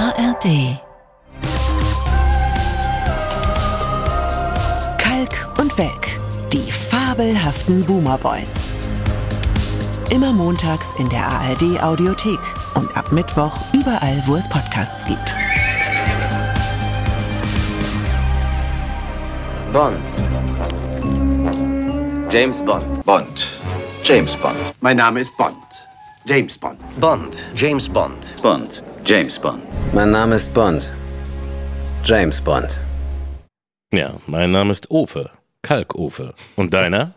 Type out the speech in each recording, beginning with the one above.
ARD. Kalk und Welk, die fabelhaften Boomer Boys. Immer montags in der ARD Audiothek und ab Mittwoch überall, wo es Podcasts gibt. Bond. James Bond. Bond. James Bond. Mein Name ist Bond. James Bond. Bond. James Bond. Bond. James Bond. Mein Name ist Bond. James Bond. Ja, mein Name ist Ofe. Kalkofe. Und deiner?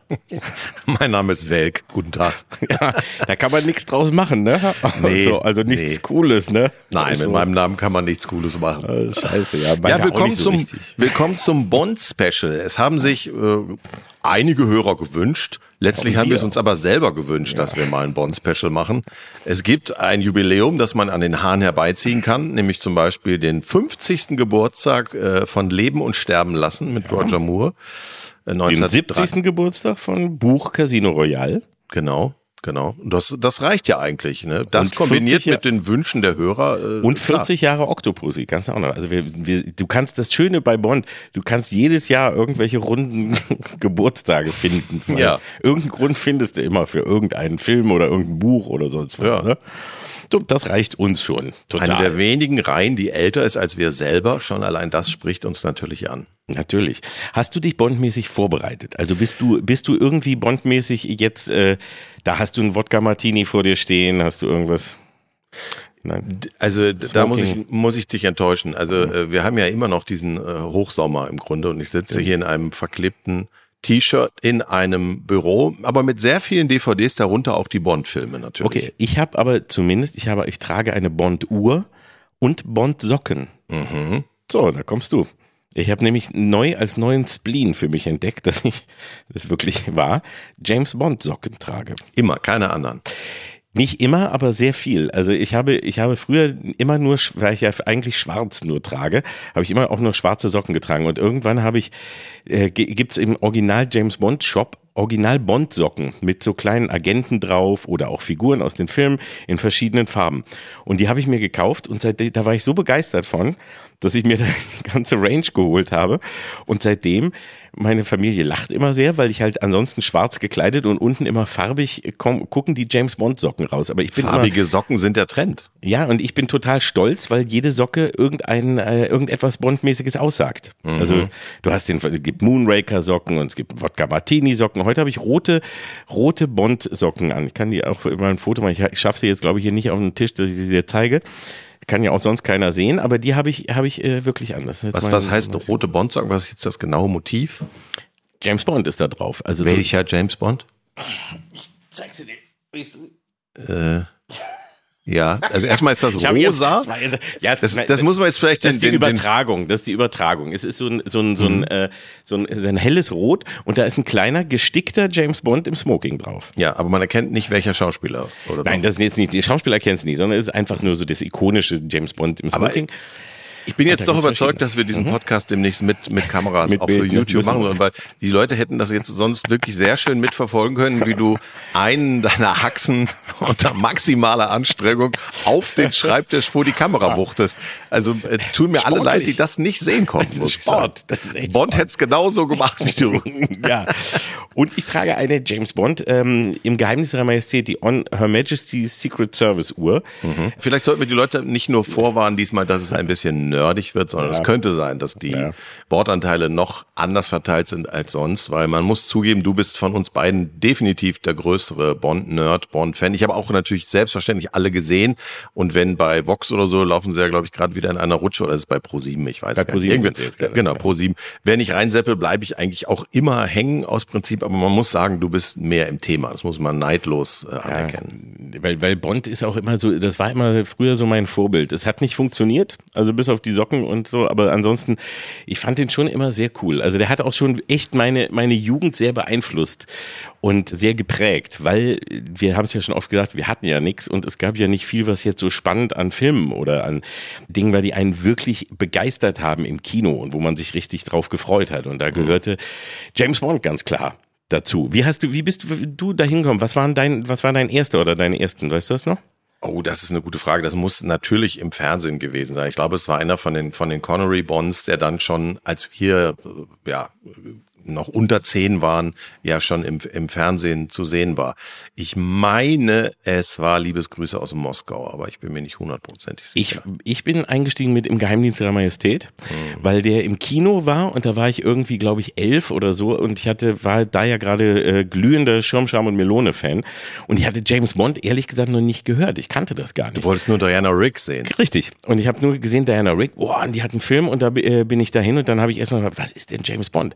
mein Name ist Welk. Guten Tag. ja, da kann man nichts draus machen, ne? Nee, also, also nichts nee. Cooles, ne? Nein, also, mit meinem Namen kann man nichts Cooles machen. äh, Scheiße, ja. Ja, willkommen so zum, richtig. willkommen zum Bond-Special. Es haben sich äh, einige Hörer gewünscht. Letztlich haben wir es uns aber selber gewünscht, dass wir mal ein Bond-Special machen. Es gibt ein Jubiläum, das man an den Haaren herbeiziehen kann, nämlich zum Beispiel den 50. Geburtstag äh, von Leben und Sterben lassen mit Roger Moore. Äh, Den 1903. 70. Geburtstag von Buch Casino Royale. Genau, genau. Und das, das reicht ja eigentlich. Ne? Das Und kombiniert 40 mit den Wünschen der Hörer. Äh, Und klar. 40 Jahre Octopussy, kannst du auch noch. Also wir, wir, du kannst das Schöne bei Bond, du kannst jedes Jahr irgendwelche runden Geburtstage finden. Ja. Irgendeinen Grund findest du immer für irgendeinen Film oder irgendein Buch oder sonst was. Ja. Ne? Du, Das reicht uns schon. Total. Eine der wenigen Reihen, die älter ist als wir selber. Schon allein das spricht uns natürlich an. Natürlich. Hast du dich bondmäßig vorbereitet? Also bist du bist du irgendwie bondmäßig jetzt? Äh, da hast du einen Wodka Martini vor dir stehen. Hast du irgendwas? Nein. Also da muss ich, Smoking. muss ich dich enttäuschen. Also äh, wir haben ja immer noch diesen äh, Hochsommer im Grunde und ich sitze hier in einem verklebten T-Shirt in einem Büro, aber mit sehr vielen DVDs, darunter auch die Bond-Filme natürlich. Okay, ich habe aber zumindest, ich habe, ich trage eine Bond-Uhr und Bond-Socken. Mhm. So, da kommst du. Ich habe nämlich neu als neuen Spleen für mich entdeckt, dass ich das wirklich war, James Bond Socken trage. Immer, keine anderen. Nicht immer, aber sehr viel. Also ich habe, ich habe früher immer nur, weil ich ja eigentlich schwarz nur trage, habe ich immer auch nur schwarze Socken getragen. Und irgendwann habe ich, äh, ge- gibt's im Original James Bond Shop Original Bond Socken mit so kleinen Agenten drauf oder auch Figuren aus den Filmen in verschiedenen Farben. Und die habe ich mir gekauft und seitdem, da war ich so begeistert von, dass ich mir da die ganze Range geholt habe. Und seitdem, meine Familie lacht immer sehr, weil ich halt ansonsten schwarz gekleidet und unten immer farbig äh, komm, gucken die James Bond Socken raus. Aber ich bin immer, Farbige Socken sind der Trend. ja, und ich bin total stolz, weil jede Socke irgendein, äh, irgendetwas Bondmäßiges aussagt. Also du hast den, es gibt Moonraker Socken und es gibt Wodka Martini Socken. Heute habe ich rote, rote Bond Socken an. Ich kann die auch mal ein Foto machen. Ich, ich schaffe sie jetzt, glaube ich, hier nicht auf den Tisch, dass ich sie dir zeige. Kann ja auch sonst keiner sehen, aber die habe ich, habe ich äh, wirklich an. Das ist jetzt Was, was heißt rote Bond-Socken? Was ist jetzt das genaue Motiv? James Bond ist da drauf. Also so, Welcher James Bond? zeig sie dir. Siehst du? Äh, ja, also erstmal ist das rosa. jetzt- ja, Das, das muss man jetzt vielleicht Das ist die den, den, den Übertragung, das ist die Übertragung. Es ist so ein, so ein, so ein, äh, so ein, so ein helles Rot und da ist ein kleiner gestickter James Bond im Smoking drauf. Ja, aber man erkennt nicht, welcher Schauspieler. Oder Nein, doch? das ist jetzt nicht, die Schauspieler kennst du nicht, sondern es ist einfach nur so das ikonische James Bond im Aber Smoking. ich bin jetzt doch überzeugt, dass wir diesen Podcast demnächst mit, mit Kameras Mit auch Bild, für? YouTube machen wir. sollen, weil die Leute hätten das jetzt sonst wirklich sehr schön mitverfolgen können, wie du einen deiner Haxen unter maximaler Anstrengung auf den Schreibtisch vor die Kamera wuchtest. Also äh, tun mir alle Sportlich. leid, die das nicht sehen konnten. Das ist. Sport. Das ist echt Bond hätte es genauso gemacht wie du. ja. Und ich trage eine James Bond ähm, im Geheimnis ihrer Majestät, die On Her Majesty's Secret Service Uhr. Vielleicht sollten wir die Leute nicht nur vorwarnen diesmal, dass es ein bisschen nerdig wird, sondern es könnte sein, dass die Ja. Wortanteile noch anders verteilt sind als sonst, weil man muss zugeben, du bist von uns beiden definitiv der größere Bond-Nerd, Bond-Fan. Ich habe auch natürlich selbstverständlich alle gesehen und wenn bei Vox oder so laufen sie ja, glaube ich, gerade wieder in einer Rutsche oder ist es bei ProSieben, ich weiß Bei gar nicht. ProSieben Irgendwie- jetzt gerade. Genau, ProSieben. Wenn ich reinseppel, bleibe ich eigentlich auch immer hängen aus Prinzip, aber man muss sagen, du bist mehr im Thema. Das muss man neidlos äh, anerkennen. Weil, weil Bond ist auch immer so, das war immer früher so mein Vorbild. Es hat nicht funktioniert, also bis auf die Socken und so, aber ansonsten, ich fand den schon immer sehr cool. Also der hat auch schon echt meine, meine Jugend sehr beeinflusst und sehr geprägt, weil wir haben es ja schon oft gesagt, wir hatten ja nichts und es gab ja nicht viel, was jetzt so spannend an Filmen oder an Dingen war, die einen wirklich begeistert haben im Kino und wo man sich richtig drauf gefreut hat. Und da gehörte James Bond ganz klar dazu. Wie hast du, wie bist du, du da hingekommen? Was waren dein, was war dein erster oder deine ersten? Weißt du das noch? Oh, das ist eine gute Frage. Das muss natürlich im Fernsehen gewesen sein. Ich glaube, es war einer von den, von den Connery Bonds, der dann schon, als wir, äh, ja, noch unter zehn waren, ja schon im, im Fernsehen zu sehen war. Ich meine, es war Liebesgrüße aus Moskau, aber ich bin mir nicht hundertprozentig sicher. Ich, ich bin eingestiegen mit im Geheimdienst ihrer Majestät, mhm. weil der im Kino war und da war ich irgendwie, glaube ich, elf oder so und ich hatte, war da ja gerade äh, glühender Schirmscham und Melone-Fan und ich hatte James Bond ehrlich gesagt noch nicht gehört. Ich kannte das gar nicht. Du wolltest nur Diana Rick sehen. Richtig. Und ich habe nur gesehen, Diana Rick, boah, und die hat einen Film und da äh, bin ich dahin und dann habe ich erstmal gesagt, was ist denn James Bond?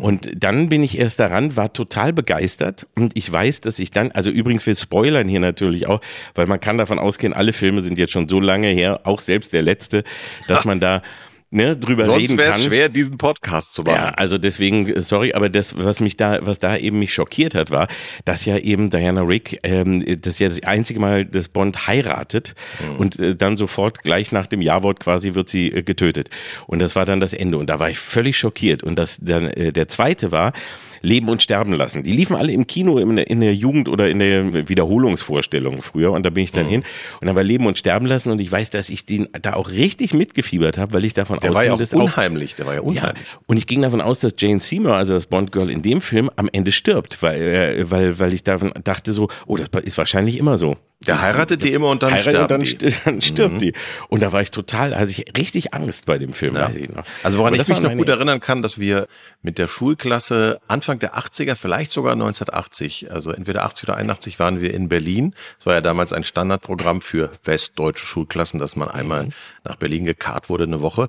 Und dann bin ich erst daran, war total begeistert. Und ich weiß, dass ich dann, also übrigens wir spoilern hier natürlich auch, weil man kann davon ausgehen, alle Filme sind jetzt schon so lange her, auch selbst der letzte, dass man da ne, drüber Sonst reden kann. Sonst wäre es schwer, diesen Podcast zu machen. Ja, also deswegen, sorry, aber das, was mich da, was da eben mich schockiert hat, war, dass ja eben Diana Rick, ähm, das ja das einzige Mal, dass Bond heiratet mhm. und äh, dann sofort gleich nach dem Ja-Wort quasi wird sie äh, getötet. Und das war dann das Ende. Und da war ich völlig schockiert. Und das dann äh, der zweite war, Leben und Sterben lassen. Die liefen alle im Kino in der, in der Jugend oder in der Wiederholungsvorstellung früher und da bin ich dann mhm. hin und dann war Leben und Sterben lassen und ich weiß, dass ich den da auch richtig mitgefiebert habe, weil ich davon der ausging, war ja auch unheimlich, der war ja unheimlich. Ja, und ich ging davon aus, dass Jane Seymour, also das Bond Girl in dem Film, am Ende stirbt, weil äh, weil weil ich davon dachte so, oh, das ist wahrscheinlich immer so. Der heiratet die immer und dann stirbt und dann, die. dann stirbt mhm. die. Und da war ich total, hatte ich richtig Angst bei dem Film, ja. Also woran ich mich noch gut erinnern kann, dass wir mit der Schulklasse Anfang der 80er, vielleicht sogar 1980, also entweder 80 oder 81 waren wir in Berlin. Es war ja damals ein Standardprogramm für westdeutsche Schulklassen, dass man einmal mhm. nach Berlin gekarrt wurde eine Woche.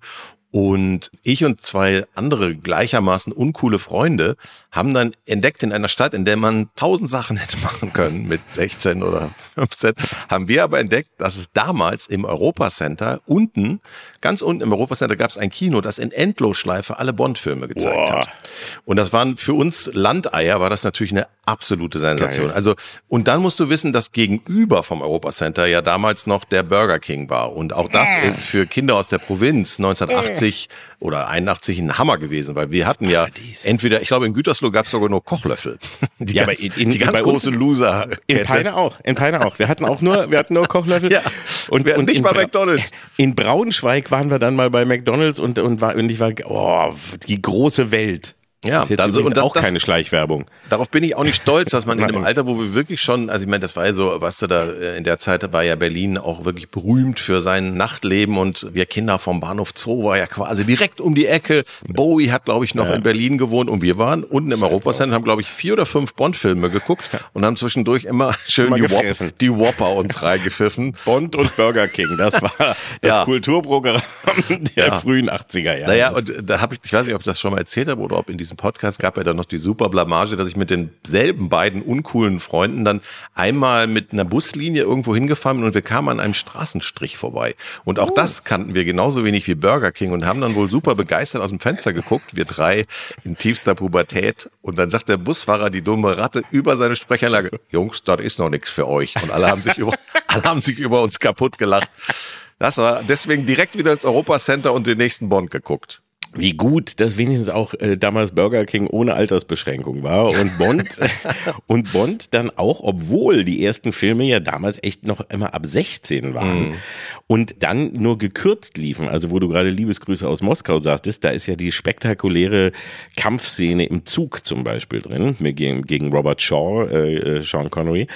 Und ich und zwei andere gleichermaßen uncoole Freunde haben dann entdeckt in einer Stadt, in der man tausend Sachen hätte machen können mit 16 oder 15, haben wir aber entdeckt, dass es damals im Europacenter unten, ganz unten im Europacenter gab es ein Kino, das in Endlosschleife alle Bond-Filme gezeigt Boah. hat. Und das waren für uns Landeier, war das natürlich eine absolute Sensation. Geil. Also, und dann musst du wissen, dass gegenüber vom Europacenter ja damals noch der Burger King war. Und auch das äh. ist für Kinder aus der Provinz 1980 80 oder 81 ein Hammer gewesen, weil wir hatten ja entweder, ich glaube in Gütersloh gab es sogar nur Kochlöffel. Die ja, ganz, in, in, die ganz große Loser. -Kette. In Peine auch, in Peine auch. Wir hatten auch nur, wir hatten nur Kochlöffel. ja, und, wir und nicht bei McDonald's. In Braunschweig waren wir dann mal bei McDonald's und und war und ich war, oh, die große Welt. Ja, das ist jetzt so, und das, auch keine Schleichwerbung. Darauf bin ich auch nicht stolz, dass man in dem Alter, wo wir wirklich schon, also ich meine, das war ja so, was du da äh, in der Zeit war ja Berlin auch wirklich berühmt für sein Nachtleben und wir Kinder vom Bahnhof Zoo war ja quasi direkt um die Ecke. Bowie hat, glaube ich, noch ja. in Berlin gewohnt und wir waren unten im Europacenter, haben, glaube ich, vier oder fünf Bond-Filme geguckt und haben zwischendurch immer schön immer die, Wop, die Whopper uns reingepfiffen. Bond und Burger King, das war das ja. Kulturprogramm der ja. frühen 80er Jahre. Naja, und da habe ich, ich weiß nicht, ob ich das schon mal erzählt habe oder ob in diesem Podcast gab ja dann noch die super Blamage, dass ich mit denselben beiden uncoolen Freunden dann einmal mit einer Buslinie irgendwo hingefahren bin und wir kamen an einem Straßenstrich vorbei. Und auch oh. das kannten wir genauso wenig wie Burger King und haben dann wohl super begeistert aus dem Fenster geguckt, wir drei in tiefster Pubertät. Und dann sagt der Busfahrer, die dumme Ratte, über seine Sprechanlage, Jungs, das ist noch nichts für euch. Und alle haben sich über, alle haben sich über uns kaputt gelacht. Das war deswegen direkt wieder ins Europa Center und den nächsten Bond geguckt wie gut, dass wenigstens auch äh, damals Burger King ohne Altersbeschränkung war und Bond und Bond dann auch, obwohl die ersten Filme ja damals echt noch immer ab 16 waren mm. und dann nur gekürzt liefen, also wo du gerade Liebesgrüße aus Moskau sagtest, da ist ja die spektakuläre Kampfszene im Zug zum Beispiel drin gegen, gegen Robert Shaw, äh, äh, Sean Connery,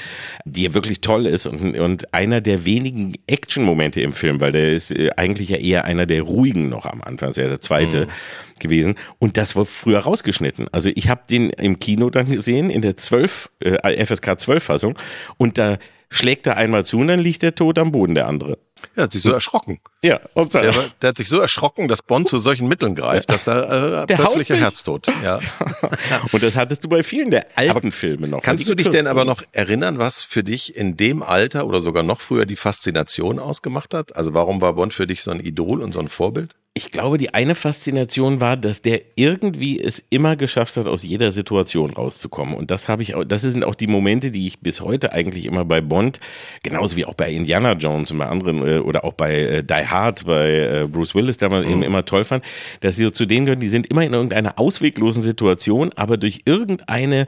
die ja wirklich toll ist und, und einer der wenigen Action-Momente im Film, weil der ist äh, eigentlich ja eher einer der ruhigen noch am Anfang, ist ja der zweite. Mm gewesen. Und das war früher rausgeschnitten. Also ich habe den im Kino dann gesehen, in der 12, äh, FSK 12 Fassung. Und da schlägt er einmal zu und dann liegt der tot am Boden, der andere. Ja, hat sich so erschrocken. Ja, und der, der hat sich so erschrocken, dass Bond zu solchen Mitteln greift, dass er äh, der plötzlich ein Herztod. Ja. und das hattest du bei vielen der alten aber Filme noch. Kannst du dich denn aber noch erinnern, was für dich in dem Alter oder sogar noch früher die Faszination ausgemacht hat? Also warum war Bond für dich so ein Idol und so ein Vorbild? Ich glaube, die eine Faszination war, dass der irgendwie es immer geschafft hat, aus jeder Situation rauszukommen. Und das habe ich auch, das sind auch die Momente, die ich bis heute eigentlich immer bei Bond, genauso wie auch bei Indiana Jones und bei anderen, äh, oder auch bei äh, Die Hard, bei äh, Bruce Willis damals mhm. eben immer toll fand, dass sie zu denen gehören, die sind immer in irgendeiner ausweglosen Situation, aber durch irgendeine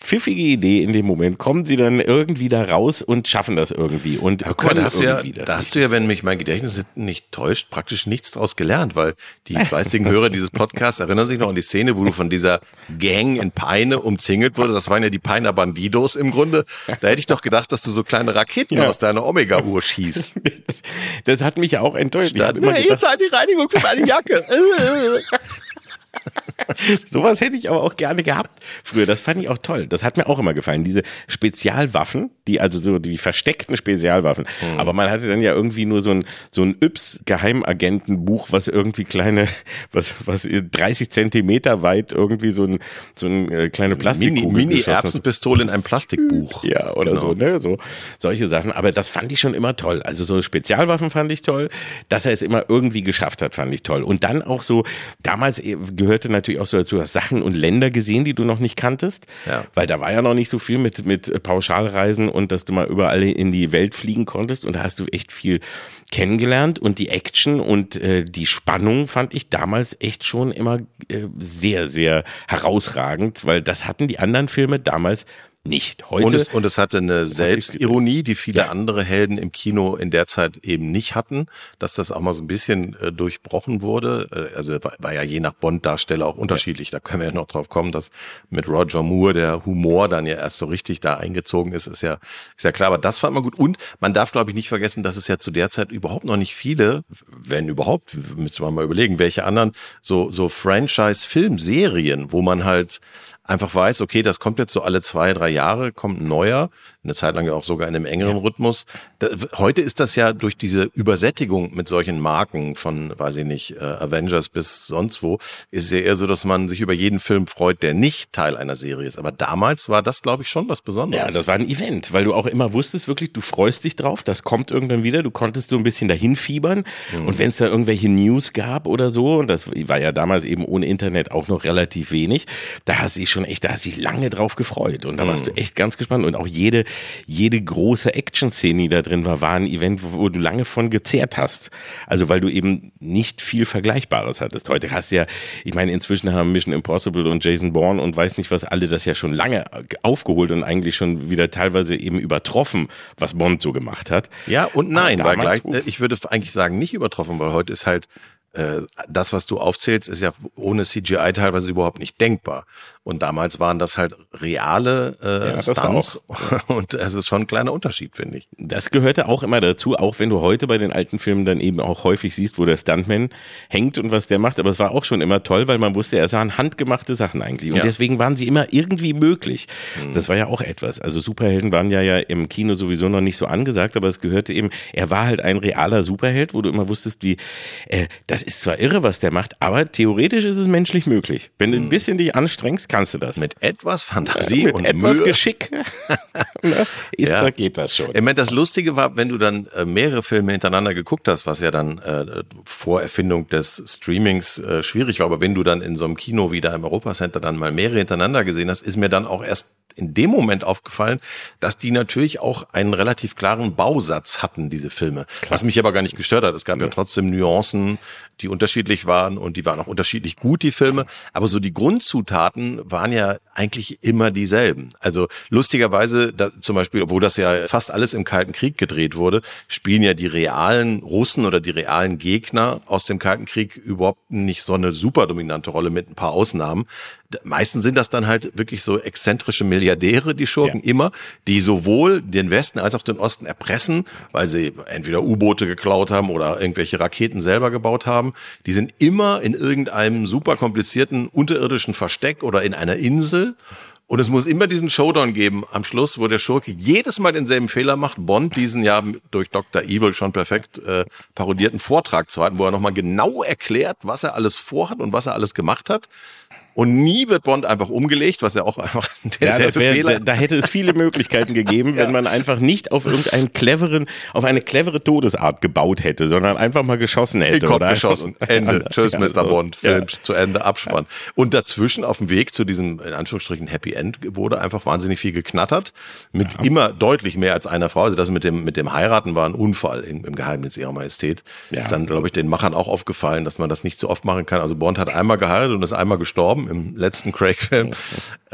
pfiffige Idee in dem Moment, kommen sie dann irgendwie da raus und schaffen das irgendwie. Und Ja, guck da hast, du ja, da hast du ja, wenn mich mein Gedächtnis nicht täuscht, praktisch nichts draus gelernt, weil die fleißigen Hörer dieses Podcasts erinnern sich noch an die Szene, wo du von dieser Gang in Peine umzingelt wurde. Das waren ja die Peiner Bandidos im Grunde. Da hätte ich doch gedacht, dass du so kleine Raketen Ja. aus deiner Omega-Uhr schießt. das hat mich ja auch enttäuscht. Ich Ja, habe immer gedacht, zahlt die Reinigung für meine Jacke. Sowas hätte ich aber auch gerne gehabt früher. Das fand ich auch toll. Das hat mir auch immer gefallen. Diese Spezialwaffen, die also so die versteckten Spezialwaffen. Hm. Aber man hatte dann ja irgendwie nur so ein so ein Yps Geheimagentenbuch, was irgendwie kleine, was was 30 Zentimeter weit irgendwie so ein so ein äh, kleine Plastikkugel Mini, Mini. Erbsenpistole in einem Plastikbuch. Ja, oder Genau. so, ne? So solche Sachen. Aber das fand ich schon immer toll. Also so Spezialwaffen fand ich toll. Dass er es immer irgendwie geschafft hat, fand ich toll. Und dann auch so, damals eh, gehörte natürlich auch so dazu, hast Sachen und Länder gesehen, die du noch nicht kanntest. Ja. Weil da war ja noch nicht so viel mit, mit Pauschalreisen und dass du mal überall in die Welt fliegen konntest. Und da hast du echt viel kennengelernt. Und die Action und äh, die Spannung fand ich damals echt schon immer äh, sehr, sehr herausragend, weil das hatten die anderen Filme damals nicht. Heute Und es, und es hatte eine Selbstironie, die viele andere Helden im Kino in der Zeit eben nicht hatten, dass das auch mal so ein bisschen äh, durchbrochen wurde. Äh, also war, war ja je nach Bond-Darsteller auch unterschiedlich. Da können wir ja noch drauf kommen, dass mit Roger Moore der Humor dann ja erst so richtig da eingezogen ist, ist ja, ist ja klar. Aber das fand man gut. Und man darf, glaube ich, nicht vergessen, dass es ja zu der Zeit überhaupt noch nicht viele, wenn überhaupt, müsste man mal überlegen, welche anderen so, so Franchise-Filmserien, wo man halt einfach weiß, okay, das kommt jetzt so alle zwei, drei Jahre, kommt ein neuer, eine Zeit lang ja auch sogar in einem engeren Rhythmus. Da, heute ist das ja durch diese Übersättigung mit solchen Marken von, weiß ich nicht, äh, Avengers bis sonst wo, ist es ja eher so, dass man sich über jeden Film freut, der nicht Teil einer Serie ist. Aber damals war das, glaube ich, schon was Besonderes. Ja, das war ein Event, weil du auch immer wusstest, wirklich, du freust dich drauf, das kommt irgendwann wieder, du konntest so ein bisschen dahin fiebern. Und wenn es da irgendwelche News gab oder so, und das war ja damals eben ohne Internet auch noch relativ wenig, da hast du schon echt, da hast du dich lange drauf gefreut. Und da warst du echt ganz gespannt. Und auch jede, jede große Action-Szene, die da drin war, war ein Event, wo, du lange von gezehrt hast. Also weil du eben nicht viel Vergleichbares hattest. Heute hast du ja, ich meine, inzwischen haben Mission Impossible und Jason Bourne und weiß nicht was alle das ja schon lange aufgeholt und eigentlich schon wieder teilweise eben übertroffen, was Bond so gemacht hat. Ja und nein, weil gleich, ich würde eigentlich sagen, nicht übertroffen, weil heute ist halt äh, das, was du aufzählst, ist ja ohne CGI teilweise überhaupt nicht denkbar. Und damals waren das halt reale äh, Ja, Stunts. Und es ist schon ein kleiner Unterschied, finde ich. Das gehörte auch immer dazu, auch wenn du heute bei den alten Filmen dann eben auch häufig siehst, wo der Stuntman hängt und was der macht. Aber es war auch schon immer toll, weil man wusste, er sahen handgemachte Sachen eigentlich. Und Ja. deswegen waren sie immer irgendwie möglich. Das war ja auch etwas. Also Superhelden waren ja, ja im Kino sowieso noch nicht so angesagt, aber es gehörte eben, er war halt ein realer Superheld, wo du immer wusstest, wie, äh, das ist zwar irre, was der macht, aber theoretisch ist es menschlich möglich. Wenn du ein bisschen dich anstrengst, kannst du das. Mit etwas Fantasie Mit und etwas Mühe. Geschick ne, ist, Ja. da geht das schon. Ich meine, das Lustige war, wenn du dann äh, mehrere Filme hintereinander geguckt hast, was ja dann äh, vor Erfindung des Streamings äh, schwierig war, aber wenn du dann in so einem Kino wie da im Europacenter dann mal mehrere hintereinander gesehen hast, ist mir dann auch erst in dem Moment aufgefallen, dass die natürlich auch einen relativ klaren Bausatz hatten, diese Filme. Was mich aber gar nicht gestört hat. Es gab ja, trotzdem Nuancen, die unterschiedlich waren und die waren auch unterschiedlich gut, die Filme. Aber so die Grundzutaten waren ja eigentlich immer dieselben. Also lustigerweise, da, zum Beispiel, obwohl das ja fast alles im Kalten Krieg gedreht wurde, spielen ja die realen Russen oder die realen Gegner aus dem Kalten Krieg überhaupt nicht so eine super dominante Rolle mit ein paar Ausnahmen. Meistens sind das dann halt wirklich so exzentrische Milliardäre, die Schurken Ja. immer, die sowohl den Westen als auch den Osten erpressen, weil sie entweder U-Boote geklaut haben oder irgendwelche Raketen selber gebaut haben. Die sind immer in irgendeinem super komplizierten unterirdischen Versteck oder in einer Insel. Und es muss immer diesen Showdown geben am Schluss, wo der Schurke jedes Mal denselben Fehler macht. Bond diesen ja durch Dr. Evil schon perfekt äh, parodierten Vortrag zu halten, wo er nochmal genau erklärt, was er alles vorhat und was er alles gemacht hat. Und nie wird Bond einfach umgelegt, was ja auch einfach Ja, derselbe das wär, Fehler da, da hätte es viele Möglichkeiten gegeben, wenn man einfach nicht auf irgendeinen cleveren, auf eine clevere Todesart gebaut hätte, sondern einfach mal geschossen hätte. Kopf oder geschossen. Ende. Tschüss, Ja, Mr. Bond. Ja. Film zu Ende, Abspann. Und dazwischen auf dem Weg zu diesem, in Anführungsstrichen, Happy End wurde einfach wahnsinnig viel geknattert. Mit immer deutlich mehr als einer Frau. Also das mit dem, mit dem Heiraten war ein Unfall im, im Geheimnis ihrer Majestät. Ja. Ist dann, glaube ich, den Machern auch aufgefallen, dass man das nicht so oft machen kann. Also Bond hat einmal geheiratet und ist einmal gestorben im letzten Craig-Film.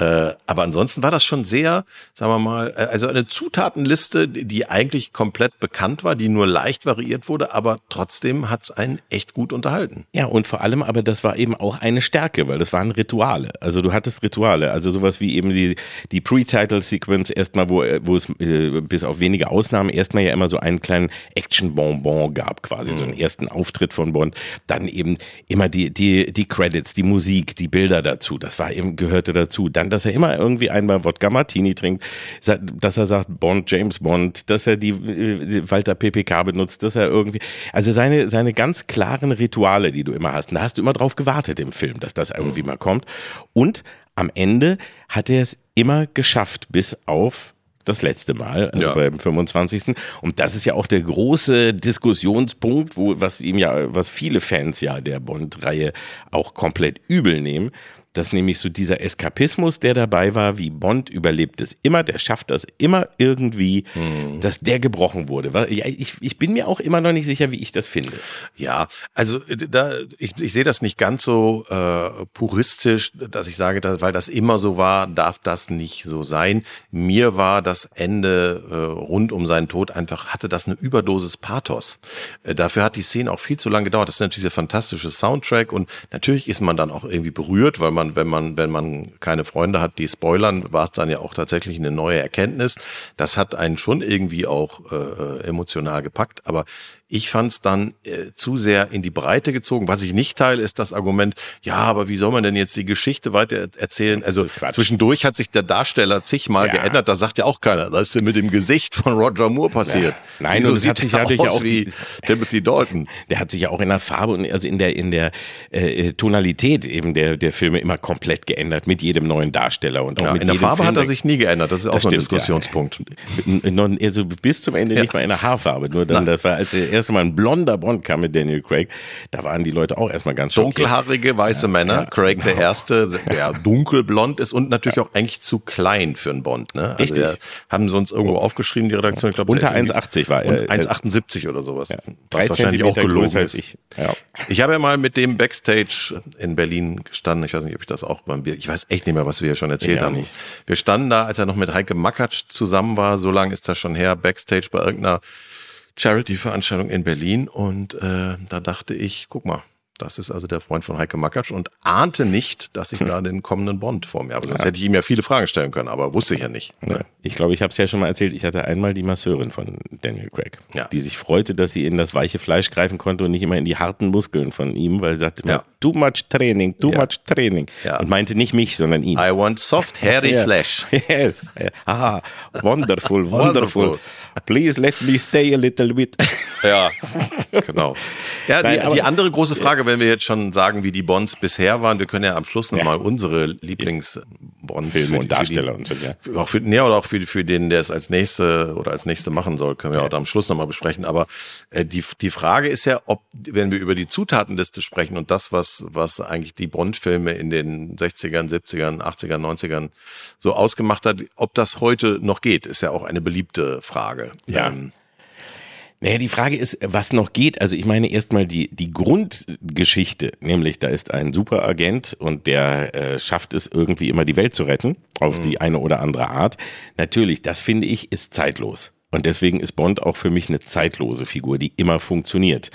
Äh, aber ansonsten war das schon sehr, sagen wir mal, äh, also eine Zutatenliste, die eigentlich komplett bekannt war, die nur leicht variiert wurde, aber trotzdem hat's einen echt gut unterhalten. Ja, und vor allem, aber das war eben auch eine Stärke, weil das waren Rituale. Also du hattest Rituale, also sowas wie eben die, die Pre-Title-Sequence erstmal, wo, wo es äh, bis auf wenige Ausnahmen erstmal ja immer so einen kleinen Action-Bonbon gab, quasi, mhm. so einen ersten Auftritt von Bond. Dann eben immer die, die, die Credits, die Musik, die Bilder dazu. Das war eben, gehörte dazu. Dann dass er immer irgendwie einmal Wodka Martini trinkt, dass er sagt Bond, James Bond, dass er die, die äh, Walter PPK benutzt, dass er irgendwie, also seine, seine ganz klaren Rituale, die du immer hast, da hast du immer drauf gewartet im Film, dass das irgendwie mal kommt. Und am Ende hat er es immer geschafft, bis auf das letzte Mal, also ja. beim 25. Und das ist ja auch der große Diskussionspunkt, wo, was ihm ja, was viele Fans ja der Bond-Reihe auch komplett übel nehmen, dass nämlich so dieser Eskapismus, der dabei war, wie Bond überlebt es immer, der schafft das immer irgendwie, mhm. dass der gebrochen wurde. Ich, ich bin mir auch immer noch nicht sicher, wie ich das finde. Ja, also äh, da, ich, ich sehe das nicht ganz so äh, puristisch, dass ich sage, dass, weil das immer so war, darf das nicht so sein. Mir war das Ende äh, rund um seinen Tod einfach, hatte das eine Überdosis Pathos. Äh, dafür hat die Szene auch viel zu lange gedauert. Das ist natürlich der fantastische Soundtrack und natürlich ist man dann auch irgendwie berührt, weil man man, wenn man, wenn man keine Freunde hat, die spoilern, war es dann ja auch tatsächlich eine neue Erkenntnis. Das hat einen schon irgendwie auch äh, äh emotional gepackt. Aber ich fand es dann äh, zu sehr in die Breite gezogen. Was ich nicht teile, ist das Argument, ja, aber wie soll man denn jetzt die Geschichte weiter erzählen? Also zwischendurch hat sich der Darsteller zigmal ja. geändert. Da sagt ja auch keiner, was ist denn mit dem Gesicht von Roger Moore passiert? Ja. Nein, so sieht sich natürlich auch wie die, Timothy Dalton. Der hat sich ja auch in der Farbe und also in der in der äh, Tonalität eben der der Filme immer komplett geändert mit jedem neuen Darsteller und auch ja, mit in der Farbe Film, hat er sich nie geändert. Das ist auch das so ein Diskussionspunkt. Ja. Also bis zum Ende nicht mal in der Haarfarbe. Nur dann, das war als er erste Mal ein blonder Bond kam mit Daniel Craig, da waren die Leute auch erstmal ganz Dunkelhaarige weiße ja, Männer, ja, Craig genau. der Erste, der dunkelblond ist und natürlich ja. auch eigentlich zu klein für einen Bond. Ne? Also Richtig. haben sie uns irgendwo aufgeschrieben, die Redaktion. Ich glaube, Unter 1,80 war er. 1,78 oder sowas. Ja. Was wahrscheinlich auch gelogen als ich. Ich habe ja mal mit dem Backstage in Berlin gestanden. Ich weiß nicht, ob ich das auch beim Bier, ich weiß echt nicht mehr, was wir hier schon erzählt haben. Nicht. Wir standen da, als er noch mit Heike Makatsch zusammen war. So lange ist das schon her, Backstage bei irgendeiner Charity-Veranstaltung in Berlin und äh, da dachte ich, guck mal, das ist also der Freund von Heike Makatsch und ahnte nicht, dass ich da den kommenden Bond vor mir habe. Sonst ja. hätte ich ihm ja viele Fragen stellen können, aber wusste ich ja nicht. Ne? Ich glaube, ich habe es ja schon mal erzählt. Ich hatte einmal die Masseurin von Daniel Craig, ja. die sich freute, dass sie in das weiche Fleisch greifen konnte und nicht immer in die harten Muskeln von ihm, weil sie sagte immer, ja. too much training, too much training. Und meinte nicht mich, sondern ihn. I want soft, hairy flesh. Yes. Aha, wonderful, wonderful. Please let me stay a little bit. Ja, genau. Ja, die, Nein, die andere große Frage, wenn wir jetzt schon sagen, wie die Bonds bisher waren, wir können ja am Schluss nochmal ja. unsere Lieblings-Bonds Filme und Darsteller und so, ja. Auch für, nee, oder auch für, für den, der es als nächste oder als nächste machen soll, können wir ja. auch am Schluss nochmal besprechen. Aber äh, die, die Frage ist ja, ob, wenn wir über die Zutatenliste sprechen und das, was, was eigentlich die Bond-Filme in den 60ern, 70ern, 80ern, 90ern so ausgemacht hat, ob das heute noch geht, ist ja auch eine beliebte Frage. Ja. Ähm, naja, die Frage ist, was noch geht. Also ich meine erstmal die, die Grundgeschichte, nämlich da ist ein Superagent und der äh, schafft es irgendwie immer die Welt zu retten, auf mhm. die eine oder andere Art. Natürlich, das finde ich, ist zeitlos. Und deswegen ist Bond auch für mich eine zeitlose Figur, die immer funktioniert.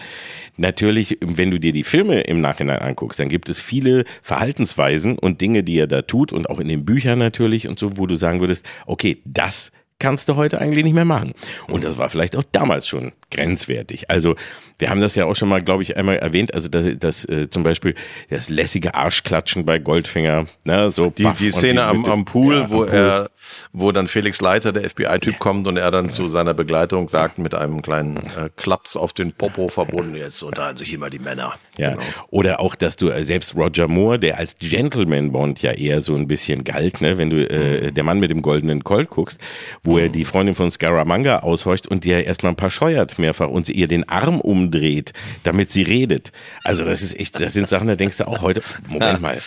Natürlich, wenn du dir die Filme im Nachhinein anguckst, dann gibt es viele Verhaltensweisen und Dinge, die er da tut und auch in den Büchern natürlich und so, wo du sagen würdest, okay, das kannst du heute eigentlich nicht mehr machen. Und das war vielleicht auch damals schon grenzwertig. Also wir haben das ja auch schon mal, glaube ich, einmal erwähnt. Also das, das äh, zum Beispiel das lässige Arschklatschen bei Goldfinger. Ne, so die, die Szene am, am Pool, ja, wo am Pool. er, wo dann Felix Leiter, der FBI-Typ, kommt und er dann zu seiner Begleitung sagt mit einem kleinen äh, Klaps auf den Popo verbunden, jetzt unterhalten sich immer die Männer. Ja. Genau. Oder auch, dass du äh, selbst Roger Moore, der als Gentleman Bond ja eher so ein bisschen galt, ne, wenn du äh, der Mann mit dem goldenen Colt guckst, wo er die Freundin von Scaramanga aushorcht und der erstmal ein paar scheuert mehrfach und sie ihr den Arm umdreht, damit sie redet. Also das ist echt, das sind Sachen, da denkst du auch heute, Moment mal,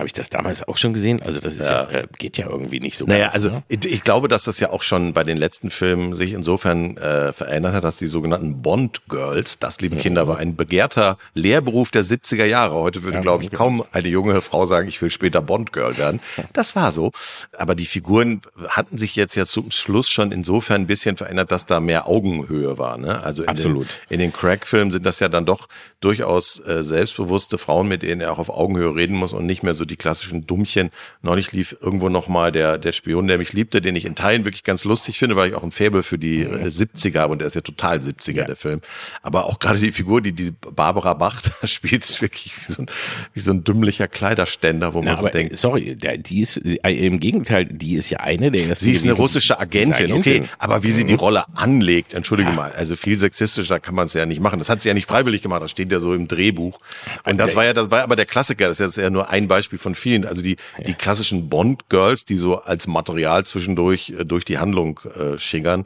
Habe ich das damals auch schon gesehen? Also das ist ja, äh, geht ja irgendwie nicht so Naja, ganz, also ne? ich, ich glaube, dass das ja auch schon bei den letzten Filmen sich insofern äh, verändert hat, dass die sogenannten Bond Girls, das liebe Kinder, war ein begehrter Lehrberuf der 70er Jahre. Heute würde, glaube ich, kaum eine junge Frau sagen, ich will später Bond Girl werden. Das war so. Aber die Figuren hatten sich jetzt ja zum Schluss schon insofern ein bisschen verändert, dass da mehr Augenhöhe war. Ne? Also in Absolut. Den, in den Crack-Filmen sind das ja dann doch durchaus äh, selbstbewusste Frauen, mit denen er auch auf Augenhöhe reden muss und nicht mehr so die klassischen Dummchen. Neulich lief irgendwo noch mal der, der Spion, der mich liebte, den ich in Teilen wirklich ganz lustig finde, weil ich auch ein Faible für die äh, 70er habe und der ist ja total 70er, Ja. der Film. Aber auch gerade die Figur, die die Barbara Bach da spielt, ist wirklich wie so ein, wie so ein dümmlicher Kleiderständer, wo Na, man so aber denkt, sorry, der, die ist äh, im Gegenteil, die ist ja eine der ersten. Sie ist eine russische Agentin, Eine okay, Agentin. aber wie sie die Rolle anlegt, entschuldige mal, also viel sexistischer kann man es ja nicht machen. Das hat sie ja nicht freiwillig gemacht, das steht ja so im Drehbuch. Und das war ja, das war aber der Klassiker, das ist jetzt ja nur ein Beispiel von vielen. Also die, die klassischen Bond-Girls, die so als Material zwischendurch äh, durch die Handlung äh, schiggern.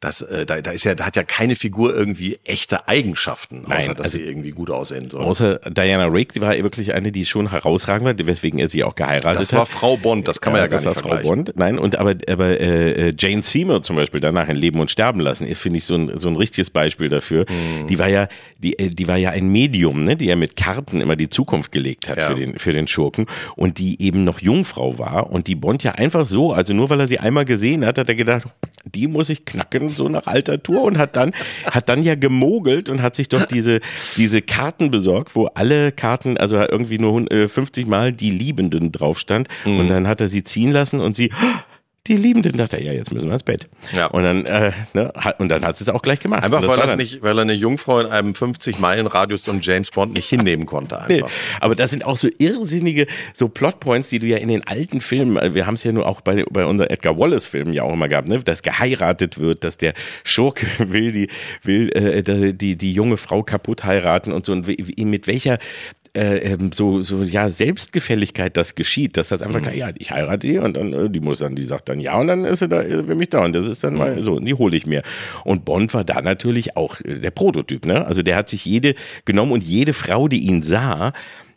Das, äh, da, da ist ja, da hat ja keine Figur irgendwie echte Eigenschaften, außer Nein, dass also- sie irgendwie gut aussehen soll. Außer Diana Rigg, die war wirklich eine, die schon herausragend war, weswegen er sie auch geheiratet Das hat. war Frau Bond, das kann man ja, gar das nicht war Frau vergleichen. Bond. Nein, und aber, aber äh, äh, Jane Seymour zum Beispiel danach in Leben und Sterben lassen, ist, finde ich, so ein, so ein richtiges Beispiel dafür. Hm. Die war ja, die, äh, die war ja ein Medium, ne, die ja mit Karten immer die Zukunft gelegt hat Ja. für, den, für den Schurken und die eben noch Jungfrau war und die Bond ja einfach so, also nur weil er sie einmal gesehen hat, hat er gedacht, die muss ich knacken, so nach alter Tour und hat dann, hat dann ja gemogelt und hat sich doch diese, diese Karten besorgt, wo alle Karten, also irgendwie nur hun- äh, 50 Mal die Liebenden drauf stand Mhm. und dann hat er sie ziehen lassen und sie, "Oh, die Liebenden, dachte er, ja, jetzt müssen wir ins Bett. Ja. Und dann, äh, ne, hat, und dann hat sie es auch gleich gemacht. Einfach das weil er dann- nicht, weil er eine Jungfrau in einem 50 Meilen Radius und James Bond nicht hinnehmen konnte Nee, einfach. aber das sind auch so irrsinnige so Plotpoints, die du ja in den alten Filmen, äh, wir haben es ja nur auch bei, bei unseren Edgar Wallace Filmen ja auch immer gehabt, ne, dass geheiratet wird, dass der Schurke will die will äh, die, die junge Frau kaputt heiraten und so und wie, mit welcher äh, ähm, so so ja Selbstgefälligkeit das geschieht, dass das einfach klar, ja, ich heirate die und dann äh, die muss dann die sagt dann ja und dann ist sie da äh, für mich da und das ist dann mal so und die hole ich mir und Bond war da natürlich auch äh, der Prototyp, ne? Also der hat sich jede genommen und jede Frau, die ihn sah,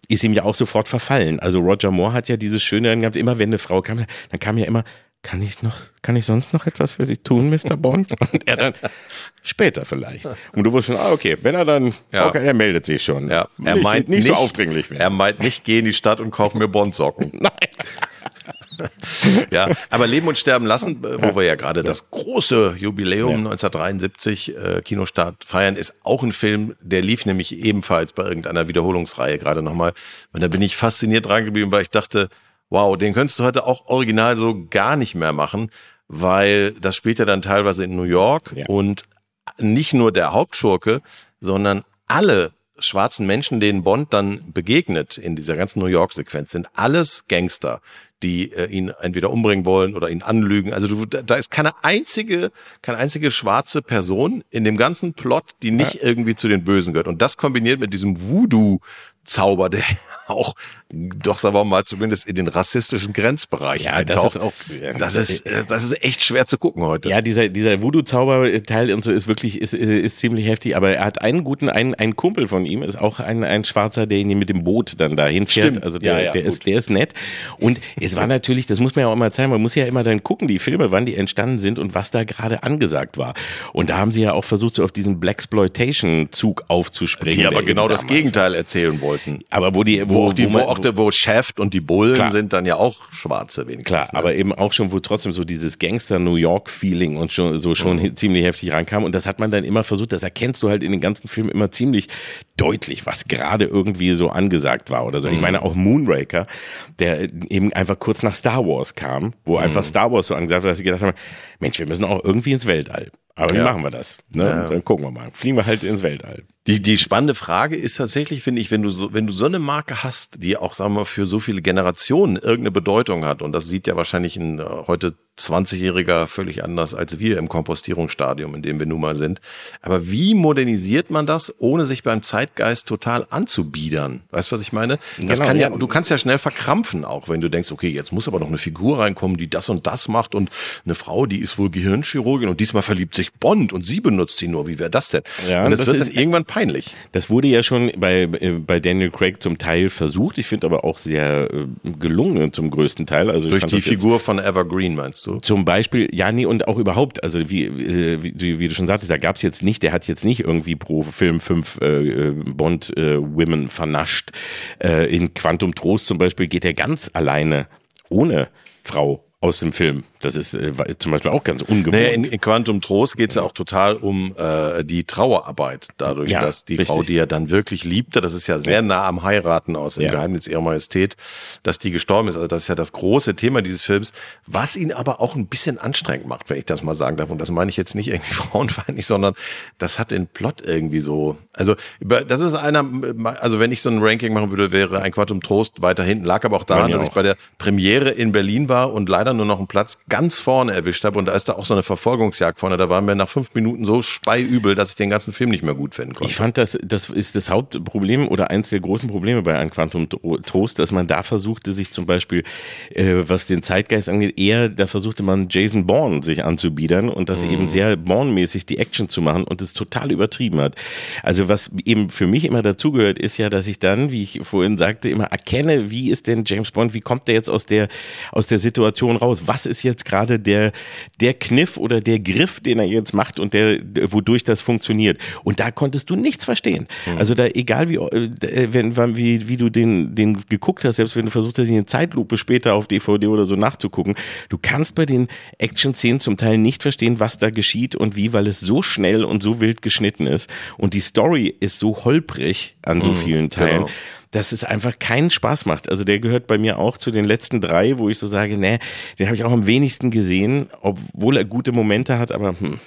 ist ihm ja auch sofort verfallen. Also Roger Moore hat ja dieses Schöne dann gehabt, immer wenn eine Frau kam, dann kam ja immer, kann ich noch, kann ich sonst noch etwas für Sie tun, Mr. Bond? Und er dann, später vielleicht. Und du wusstest schon, ah, okay, wenn er dann, Ja. okay, er meldet sich schon. Ja, er nicht, meint nicht, so aufdringlich werden. Er meint nicht, geh in die Stadt und kauf mir Bondsocken. Nein. ja, aber Leben und Sterben lassen, äh, wo wir ja gerade das große Jubiläum 1973 äh, Kinostart feiern, ist auch ein Film, der lief nämlich ebenfalls bei irgendeiner Wiederholungsreihe gerade nochmal. Und da bin ich fasziniert dran geblieben, weil ich dachte, wow, den könntest du heute auch original so gar nicht mehr machen, weil das spielt ja dann teilweise in New York Ja. und nicht nur der Hauptschurke, sondern alle schwarzen Menschen, denen Bond dann begegnet in dieser ganzen New York-Sequenz, sind alles Gangster, die äh, ihn entweder umbringen wollen oder ihn anlügen. Also du, da da ist keine einzige, keine einzige schwarze Person in dem ganzen Plot, die nicht irgendwie zu den Bösen gehört. Und das kombiniert mit diesem Voodoo-Zauber, der auch doch, sagen wir mal, zumindest in den rassistischen Grenzbereich Ja, das ist auch, ja, das ist, äh, das ist echt schwer zu gucken heute. Ja, dieser, dieser Voodoo-Zauber-Teil und so ist wirklich, ist, äh, ist ziemlich heftig, aber er hat einen guten, einen, einen Kumpel von ihm, ist auch ein, ein Schwarzer, der ihn mit dem Boot dann dahin fährt. Stimmt. Also der, Ja, ja, der gut. ist, der ist nett. Und es war natürlich, das muss man ja auch immer zeigen, man muss ja immer dann gucken, die Filme, wann die entstanden sind und was da gerade angesagt war. Und da haben sie ja auch versucht, so auf diesen Blaxploitation-Zug aufzuspringen. die aber genau das Gegenteil erzählen wollten. Aber wo die, Wo, auch die, wo, man- auch der, wo Shaft und die Bullen Klar. sind dann ja auch Schwarze wenigstens. Klar, ne? aber eben auch schon, wo trotzdem so dieses Gangster-New York-Feeling und schon, so schon Mhm. ziemlich heftig rankam. Und das hat man dann immer versucht, das erkennst du halt in den ganzen Filmen immer ziemlich deutlich, was gerade irgendwie so angesagt war oder so. Ich Mhm. meine auch Moonraker, der eben einfach kurz nach Star Wars kam, wo Mhm. einfach Star Wars so angesagt war, dass sie gedacht haben, Mensch, wir müssen auch irgendwie ins Weltall. Aber wie Ja. machen wir das? Ne? Dann gucken wir mal. Fliegen wir halt ins Weltall. Die, die spannende Frage ist tatsächlich, finde ich, wenn du so, wenn du so eine Marke hast, die auch, sagen wir mal, für so viele Generationen irgendeine Bedeutung hat, und das sieht ja wahrscheinlich ein äh, heute 20-Jähriger völlig anders als wir im Kompostierungsstadium, in dem wir nun mal sind. Aber wie modernisiert man das, ohne sich beim Zeitgeist total anzubiedern? Weißt du, was ich meine? Das Genau, kann ja, du kannst ja schnell verkrampfen auch, wenn du denkst, okay, jetzt muss aber noch eine Figur reinkommen, die das und das macht und eine Frau, die ist wohl Gehirnchirurgin und diesmal verliebt sich Bond und sie benutzt sie nur. Wie wäre das denn? Ja, und es das wird ist- dann irgendwann peinlich. Das wurde ja schon bei, äh, bei Daniel Craig zum Teil versucht. Ich finde aber auch sehr äh, gelungen zum größten Teil. Also Durch die das Figur von Evergreen, meinst du? Zum Beispiel, ja, nee, und auch überhaupt, also wie, äh, wie, wie du schon sagtest, da gab's jetzt nicht, der hat jetzt nicht irgendwie pro Film fünf äh, äh, Bond-Women vernascht. Äh, in Quantum Trost zum Beispiel geht er ganz alleine, ohne Frau aus dem Film. Das ist äh, zum Beispiel auch ganz ungewohnt. Naja, in, in Quantum Trost geht es ja auch total um äh, die Trauerarbeit, dadurch, Ja, dass die richtig. Frau, die er dann wirklich liebte, das ist ja sehr nah am Heiraten aus im Ja. Geheimnis ihrer Majestät, dass die gestorben ist. Also das ist ja das große Thema dieses Films, was ihn aber auch ein bisschen anstrengend macht, wenn ich das mal sagen darf. Und das meine ich jetzt nicht irgendwie frauenfeindlich, sondern das hat den Plot irgendwie so. Also das ist einer, also wenn ich so ein Ranking machen würde, wäre ein Quantum Trost weiter hinten. Lag aber auch daran, dass ich auch. bei der Premiere in Berlin war und leider nur noch einen Platz ganz vorne erwischt habe. Und da ist da auch so eine Verfolgungsjagd vorne. Da waren wir nach fünf Minuten so speiübel, dass ich den ganzen Film nicht mehr gut finden konnte. Ich fand, das, das ist das Hauptproblem oder eins der großen Probleme bei Ein Quantum Tro- Trost, dass man da versuchte, sich zum Beispiel, äh, was den Zeitgeist angeht, eher, da versuchte man Jason Bourne sich anzubiedern und das eben sehr Bourne-mäßig die Action zu machen und es total übertrieben hat. Also was eben für mich immer dazugehört, ist ja, dass ich dann, wie ich vorhin sagte, immer erkenne, wie ist denn James Bond, wie kommt der jetzt aus der, aus der Situation raus? Was ist jetzt gerade der, der Kniff oder der Griff, den er jetzt macht und der, wodurch das funktioniert? Und da konntest du nichts verstehen. Also da, egal wie, äh, wenn, wann- wie, wie du den, den geguckt hast, selbst wenn du versucht hast, ihn in Zeitlupe später auf DVD oder so nachzugucken, du kannst bei den Action-Szenen zum Teil nicht verstehen, was da geschieht und wie, weil es so schnell und so wild geschnitten ist. Und die Story ist so holprig an so vielen Teilen genau. Dass es einfach keinen Spaß macht. Also der gehört bei mir auch zu den letzten drei, wo ich so sage, nee, den habe ich auch am wenigsten gesehen, obwohl er gute Momente hat, aber hm,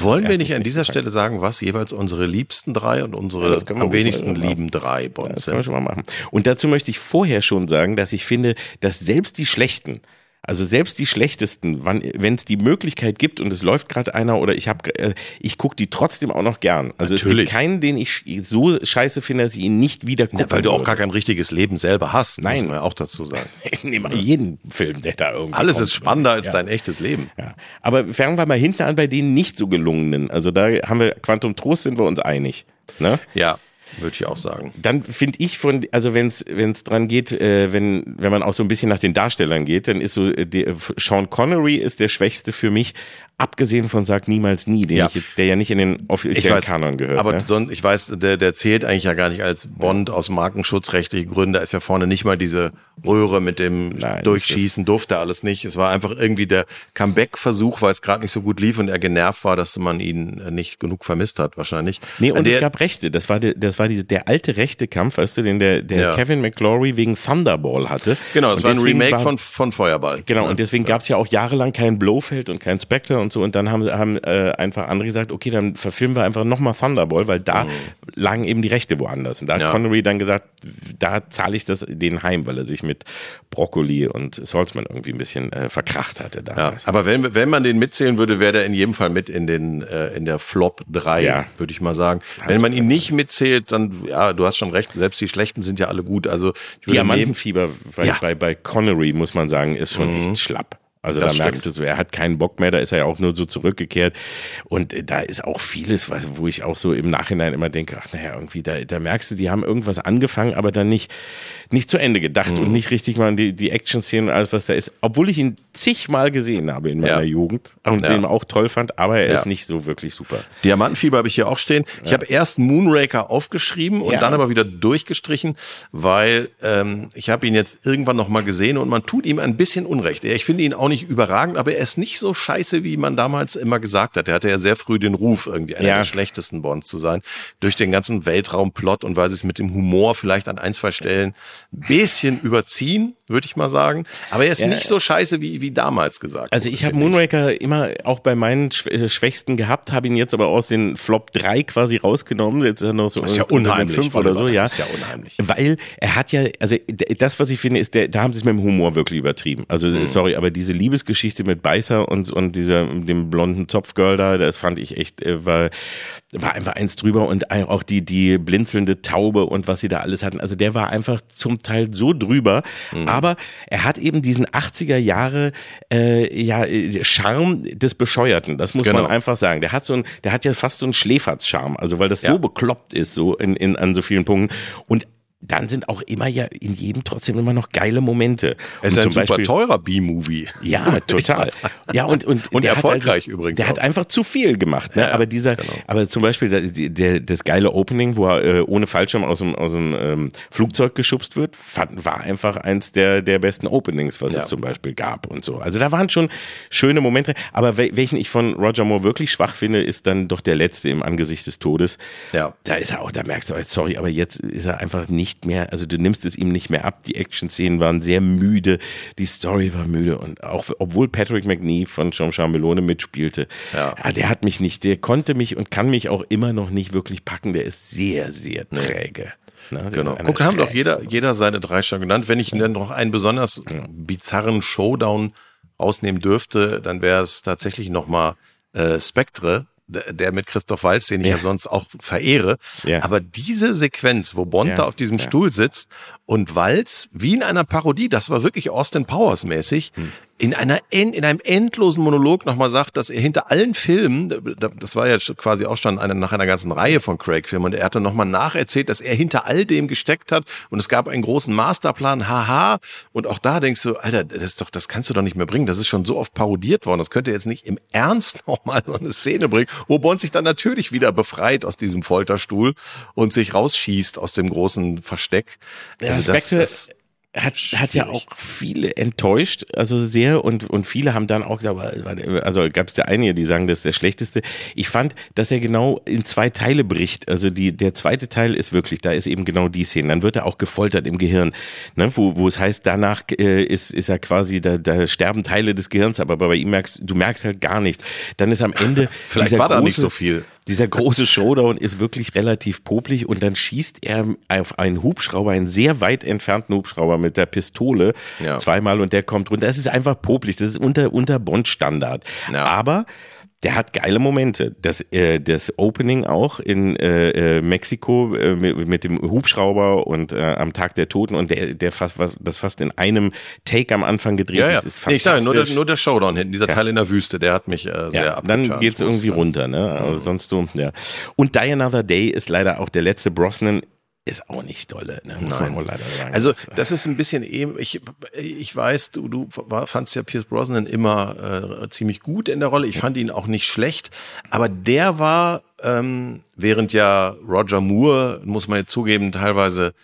Wollen wir nicht an dieser. Stelle sagen, was jeweils unsere liebsten drei und unsere Ja, am wenigsten lieben drei Bonds Das können wir schon mal machen. Und dazu möchte ich vorher schon sagen, dass ich finde, dass selbst die schlechten, also selbst die schlechtesten, wenn es die Möglichkeit gibt und es läuft gerade einer oder ich habe, äh, ich gucke die trotzdem auch noch gern. Also es Natürlich. gibt keinen, den ich so scheiße finde, dass ich ihn nicht wieder gucke. Ja, weil du auch gar kein richtiges Leben selber hast, Nein. muss man ja auch dazu sagen. Ich nehme jeden Film, der da irgendwie Alles kommt. ist spannender als Ja. dein echtes Leben. Ja. Aber fangen wir mal hinten an bei den nicht so gelungenen. Also da haben wir Quantum Trost sind wir uns einig. Ne? Ja, würde ich auch sagen. Dann finde ich von, also wenn es dran geht, äh, wenn wenn man auch so ein bisschen nach den Darstellern geht, dann ist so äh, der, Sean Connery ist der schwächste für mich, abgesehen von Sag niemals nie, Ja. ich der ja nicht in den offiziellen weiß, Kanon gehört. aber ne? sonst, ich weiß, der, der zählt eigentlich ja gar nicht als Bond aus markenschutzrechtlichen Gründen. Da ist ja vorne nicht mal diese Röhre mit dem Nein, Durchschießen, durfte alles nicht. Es war einfach irgendwie der Comeback-Versuch, weil es gerade nicht so gut lief und er genervt war, dass man ihn nicht genug vermisst hat, wahrscheinlich. Nee, und der, es gab Rechte. Das war der, das war die, der alte rechte Kampf, weißt du, den der, der Ja. Kevin McClory wegen Thunderball hatte. Genau, das Und war ein Remake war- von, von Feuerball. Genau, Ja. und deswegen gab's ja auch jahrelang keinen Blofeld und keinen Spectre und so. Und dann haben, haben äh, einfach andere gesagt, okay, dann verfilmen wir einfach nochmal Thunderball, weil da lagen eben die Rechte woanders. Und da hat Mhm. Ja. Connery dann gesagt, da zahle ich das den heim, weil er sich mit Broccoli und Salzman irgendwie ein bisschen äh, verkracht hatte Ja, aber wenn, wenn man den mitzählen würde, wäre der in jedem Fall mit in den äh, in der Flop 3, Ja. würde ich mal sagen. Wenn man ihn nicht mitzählt, dann ja, du hast schon recht, selbst die schlechten sind ja alle gut. Also Diamantenfieber bei. Mhm. bei, bei Connery, muss man sagen, ist schon echt schlapp. Also Das da merkst du so, er hat keinen Bock mehr, da ist er ja auch nur so zurückgekehrt. Und da ist auch vieles, wo ich auch so im Nachhinein immer denke, ach naja, irgendwie, da, da merkst du, die haben irgendwas angefangen, aber dann nicht, nicht zu Ende gedacht Mhm. und nicht richtig mal die, die Action-Szenen und alles, was da ist. Obwohl ich ihn zigmal gesehen habe in meiner Ja. Jugend und Ja. den auch toll fand, aber er Ja. ist nicht so wirklich super. Diamantenfieber habe ich hier auch stehen. Ich habe erst Moonraker aufgeschrieben und dann aber wieder durchgestrichen, weil ähm, ich habe ihn jetzt irgendwann noch mal gesehen und man tut ihm ein bisschen Unrecht. Ich finde ihn auch nicht überragend, aber er ist nicht so scheiße, wie man damals immer gesagt hat. Er hatte ja sehr früh den Ruf, irgendwie einer Ja. der schlechtesten Bonds zu sein, durch den ganzen Weltraumplot und weil sie es mit dem Humor vielleicht an ein, zwei Stellen ein bisschen überziehen. Würde ich mal sagen. Aber er ist Ja. nicht so scheiße wie, wie damals gesagt. Also ich habe Moonraker immer auch bei meinen äh, Schwächsten gehabt, habe ihn jetzt aber aus den Flop 3 quasi rausgenommen. Jetzt ist er noch so Das ist ja unheimlich, fünf oder so, ja. das ist ja unheimlich. Weil er hat ja, also das, was ich finde, ist, der, da haben sie es mit dem Humor wirklich übertrieben. Also Mhm. sorry, aber diese Liebesgeschichte mit Beißer und, und dieser, dem blonden Zopfgirl da, das fand ich echt, äh, war, war einfach eins drüber und auch die, die blinzelnde Taube und was sie da alles hatten. Also der war einfach zum Teil so drüber. Mhm. Aber er hat eben diesen 80er Jahre äh, ja, äh, Charme des Bescheuerten. Das muss Genau. man einfach sagen. Der hat so ein, der hat ja fast so einen Schläferz-Charme. Also weil das Ja. so bekloppt ist, so in, in, an so vielen Punkten. Und dann sind auch immer ja in jedem trotzdem immer noch geile Momente. Es ist ein super Beispiel- teurer B-Movie. Ja, total. Ja, und, und, Und hat erfolgreich also, übrigens Der hat auch. einfach zu viel gemacht, ne? Ja, aber dieser, genau. aber zum Beispiel der, der, das geile Opening, wo er äh, ohne Fallschirm aus dem, aus dem ähm, Flugzeug geschubst wird, fand, war einfach eins der, der besten Openings, was Ja. es zum Beispiel gab und so. Also da waren schon schöne Momente, aber wel- welchen ich von Roger Moore wirklich schwach finde, ist dann doch der letzte im Angesicht des Todes. Ja. Da ist er auch, da merkst du, sorry, aber jetzt ist er einfach nicht mehr, also du nimmst es ihm nicht mehr ab. Die Action-Szenen waren sehr müde, die Story war müde und auch, obwohl Patrick McNee von Jean-Charles Melone mitspielte, Ja. der hat mich nicht, der konnte mich und kann mich auch immer noch nicht wirklich packen. Der ist sehr, sehr träge. Ne, der Genau. Guck, haben doch jeder, jeder seine drei schon genannt. Wenn ich dann noch einen besonders bizarren Showdown rausnehmen dürfte, dann wäre es tatsächlich nochmal äh, Spectre, der mit Christoph Waltz, den ich ja, Ja. sonst auch verehre. Ja. Aber diese Sequenz, wo Bond Ja, da auf diesem. Stuhl sitzt und Waltz, wie in einer Parodie, das war wirklich Austin Powers mäßig, Hm. In einer in einem endlosen Monolog nochmal sagt, dass er hinter allen Filmen, da- das war ja quasi auch schon eine, nach einer ganzen Reihe von Craig-Filmen, und er hatte nochmal nacherzählt, dass er hinter all dem gesteckt hat und es gab einen großen Masterplan, haha, und auch da denkst du, Alter, das ist doch, das kannst du doch nicht mehr bringen, das ist schon so oft parodiert worden, das könnte jetzt nicht im Ernst nochmal so eine Szene bringen, wo Bond sich dann natürlich wieder befreit aus diesem Folterstuhl und sich rausschießt aus dem großen Versteck. Also das- Spectre das- hat, hat ja auch viele enttäuscht, also sehr und, und viele haben dann auch gesagt, also gab es der einige, die sagen, das ist der schlechteste. Ich fand, dass er genau in zwei Teile bricht. Also die, der zweite Teil ist wirklich, da ist eben genau die Szene. Dann wird er auch gefoltert im Gehirn, ne, wo, wo es heißt, danach äh, ist, ist er quasi, da, da sterben Teile des Gehirns, aber bei ihm merkst du merkst halt gar nichts. Dann ist am Ende Vielleicht war da nicht so viel. Dieser große Showdown ist wirklich relativ popelig und dann schießt er auf einen Hubschrauber, einen sehr weit entfernten Hubschrauber mit der Pistole Ja. zweimal und der kommt runter. Das ist einfach popelig, das ist unter, unter Bond-Standard. Ja. Aber der hat geile Momente. Das, äh, das Opening auch in äh, äh, Mexiko äh, mit, mit dem Hubschrauber und äh, am Tag der Toten und der, der fast, das fast in einem Take am Anfang gedreht Ja, ja. ist, ist Nee, ich sage, nur der, fantastisch. nur der Showdown hinten, dieser Teil in der Wüste, der hat mich äh, sehr Ja, dann geht's irgendwie runter, ne? Also sonst so, ja. Und Die Another Day ist leider auch der letzte Brosnan, ist auch nicht dolle, ne? Nein. Also Das, das ist ein bisschen eben, ich, ich weiß, du, du war- fandst ja Pierce Brosnan immer äh, ziemlich gut in der Rolle. Ich fand ihn auch nicht schlecht, aber der war, ähm, während ja Roger Moore, muss man jetzt zugeben, teilweise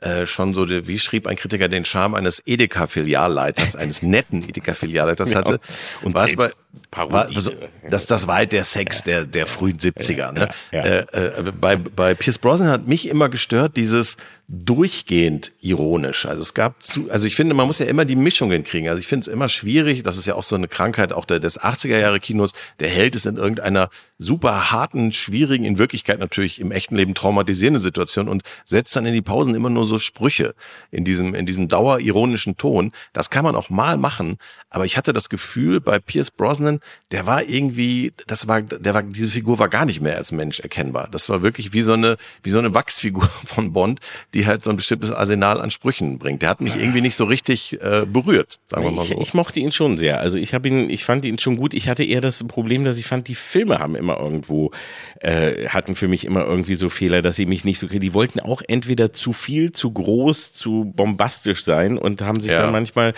äh, schon so, wie schrieb ein Kritiker, den Charme eines Edeka-Filialleiters, eines netten Edeka-Filialleiters Ja. hatte. Und war es bei, Parodie. also, das, das war halt der Sex der, der frühen 70er. Ne? Ja, ja. Äh, äh, bei, bei Pierce Brosnan hat mich immer gestört, dieses durchgehend ironisch. Also es gab zu, also ich finde, man muss ja immer die Mischung hinkriegen. Also ich finde es immer schwierig, das ist ja auch so eine Krankheit auch der, des 80er Jahre Kinos, der Held ist in irgendeiner super harten, schwierigen, in Wirklichkeit natürlich im echten Leben traumatisierenden Situation und setzt dann in die Pausen immer nur so Sprüche in diesem, in diesem dauerironischen Ton. Das kann man auch mal machen, aber ich hatte das Gefühl, bei Pierce Brosnan, der war irgendwie, das war, der war, diese Figur war gar nicht mehr als Mensch erkennbar. Das war wirklich wie so eine, wie so eine Wachsfigur von Bond, die halt so ein bestimmtes Arsenal an Sprüchen bringt. Der hat mich irgendwie nicht so richtig äh, berührt, sagen wir mal ich, so. ich mochte ihn schon sehr. Also ich habe ihn, ich fand ihn schon gut. Ich hatte eher das Problem, dass ich fand, die Filme haben immer irgendwo, äh, hatten für mich immer irgendwie so Fehler, dass sie mich nicht so, die wollten auch entweder zu viel, zu groß, zu bombastisch sein und haben sich Ja. dann manchmal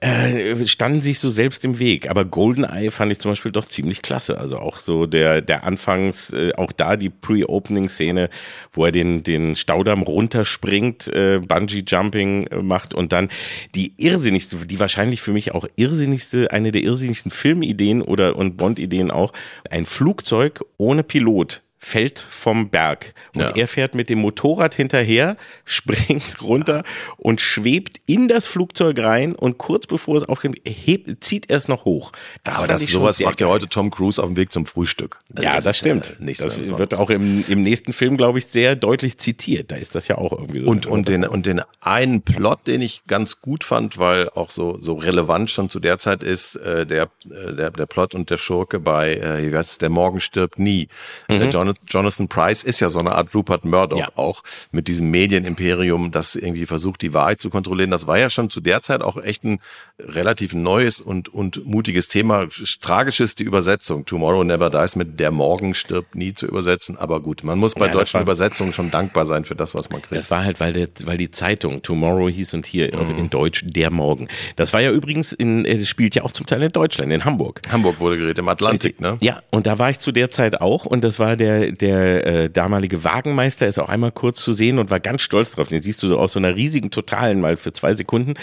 äh, standen sich so selbst im Weg. Aber Goldeneye fand ich zum Beispiel doch ziemlich klasse. Also auch so der, der Anfangs, äh, auch da die Pre-Opening-Szene, wo er den, den Staudamm runterspringt, äh, Bungee-Jumping äh, macht und dann die irrsinnigste, die wahrscheinlich für mich auch irrsinnigste, eine der irrsinnigsten Filmideen oder und Bond-Ideen auch, ein Flugzeug ohne Pilot fällt vom Berg. Und Ja. er fährt mit dem Motorrad hinterher, springt runter und schwebt in das Flugzeug rein und kurz bevor es aufkommt, hebt, zieht er es noch hoch. Das Aber das, sowas macht ja heute Tom Cruise auf dem Weg zum Frühstück. Ja, das stimmt. äh, das wird auch im, im nächsten Film, glaube ich, sehr deutlich zitiert. Da ist das ja auch irgendwie so. Und, und, den, und den einen Plot, den ich ganz gut fand, weil auch so, so relevant schon zu der Zeit ist, äh, der, äh, der, der Plot und der Schurke bei, äh, wie heißt es, Der Morgen stirbt nie. Äh, Jonathan, Jonathan Price ist ja so eine Art Rupert Murdoch Ja. auch mit diesem Medienimperium, das irgendwie versucht, die Wahrheit zu kontrollieren. Das war ja schon zu der Zeit auch echt ein relativ neues und, und mutiges Thema. Tragisch ist die Übersetzung. Tomorrow Never Dies mit Der Morgen stirbt nie zu übersetzen. Aber gut, man muss bei Ja, deutschen war- Übersetzungen schon dankbar sein für das, was man kriegt. Das war halt, weil, der, weil die Zeitung Tomorrow hieß und hier Mhm. in Deutsch Der Morgen. Das war ja übrigens in, äh, spielt ja auch zum Teil in Deutschland, in Hamburg. Hamburg wurde geredet, im Atlantik, ne? Ja, und da war ich zu der Zeit auch und das war der, der äh, damalige Wagenmeister, ist auch einmal kurz zu sehen und war ganz stolz drauf. Den siehst du so aus so einer riesigen Totalen mal für zwei Sekunden.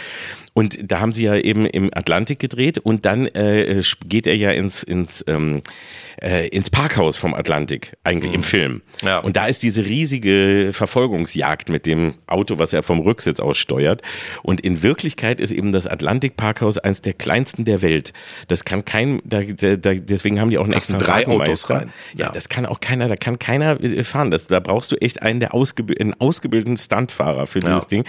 Und da haben sie ja eben im Atlantik gedreht und dann äh, geht er ja ins, ins, ähm, äh, ins Parkhaus vom Atlantik, eigentlich im Film. Mhm. Ja. Und da ist diese riesige Verfolgungsjagd mit dem Auto, was er vom Rücksitz aus steuert. Und in Wirklichkeit ist eben das Atlantik-Parkhaus eins der kleinsten der Welt. Das kann kein, da, da, da, deswegen haben die auch einen extra drei. Autos rein. Ja, Ja. das kann auch keiner, da kann keiner äh, fahren. Das, da brauchst du echt einen, der ausgeb einen ausgebildeten Stuntfahrer für dieses Ja. Ding.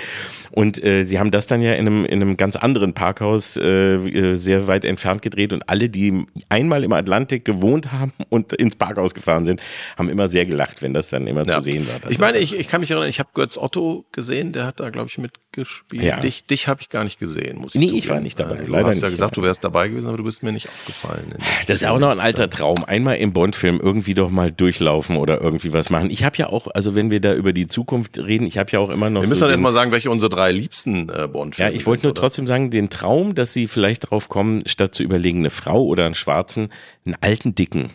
Und äh, sie haben das dann ja in einem, in einem ganz anderen Parkhaus äh, äh, sehr weit entfernt gedreht und alle, die einmal im Atlantik gewohnt haben und ins Parkhaus gefahren sind, haben immer sehr gelacht, wenn das dann immer Ja. zu sehen war. Das ich meine, ich, ich kann mich erinnern, ich habe Götz Otto gesehen, der hat da, glaube ich, mitgespielt. Ja. Dich, dich habe ich gar nicht gesehen, muss ich Nee, zugeben. ich war nicht dabei, Äh, Du leider hast ja gesagt, ja. du wärst dabei gewesen, aber du bist mir nicht aufgefallen. Das ist ja auch noch ein alter Traum. Einmal im Bond-Film irgendwie doch mal durchlaufen oder irgendwie was machen. Ich habe ja auch, also wenn wir da über die Zukunft reden, ich habe ja auch immer noch Wir müssen so dann erstmal sagen, welche unsere drei liebsten äh, Bond-Filme Ja, ich wollte nur sind? Trotzdem sagen, den Traum, dass sie vielleicht drauf kommen, statt zu überlegen, eine Frau oder einen Schwarzen, einen alten Dicken.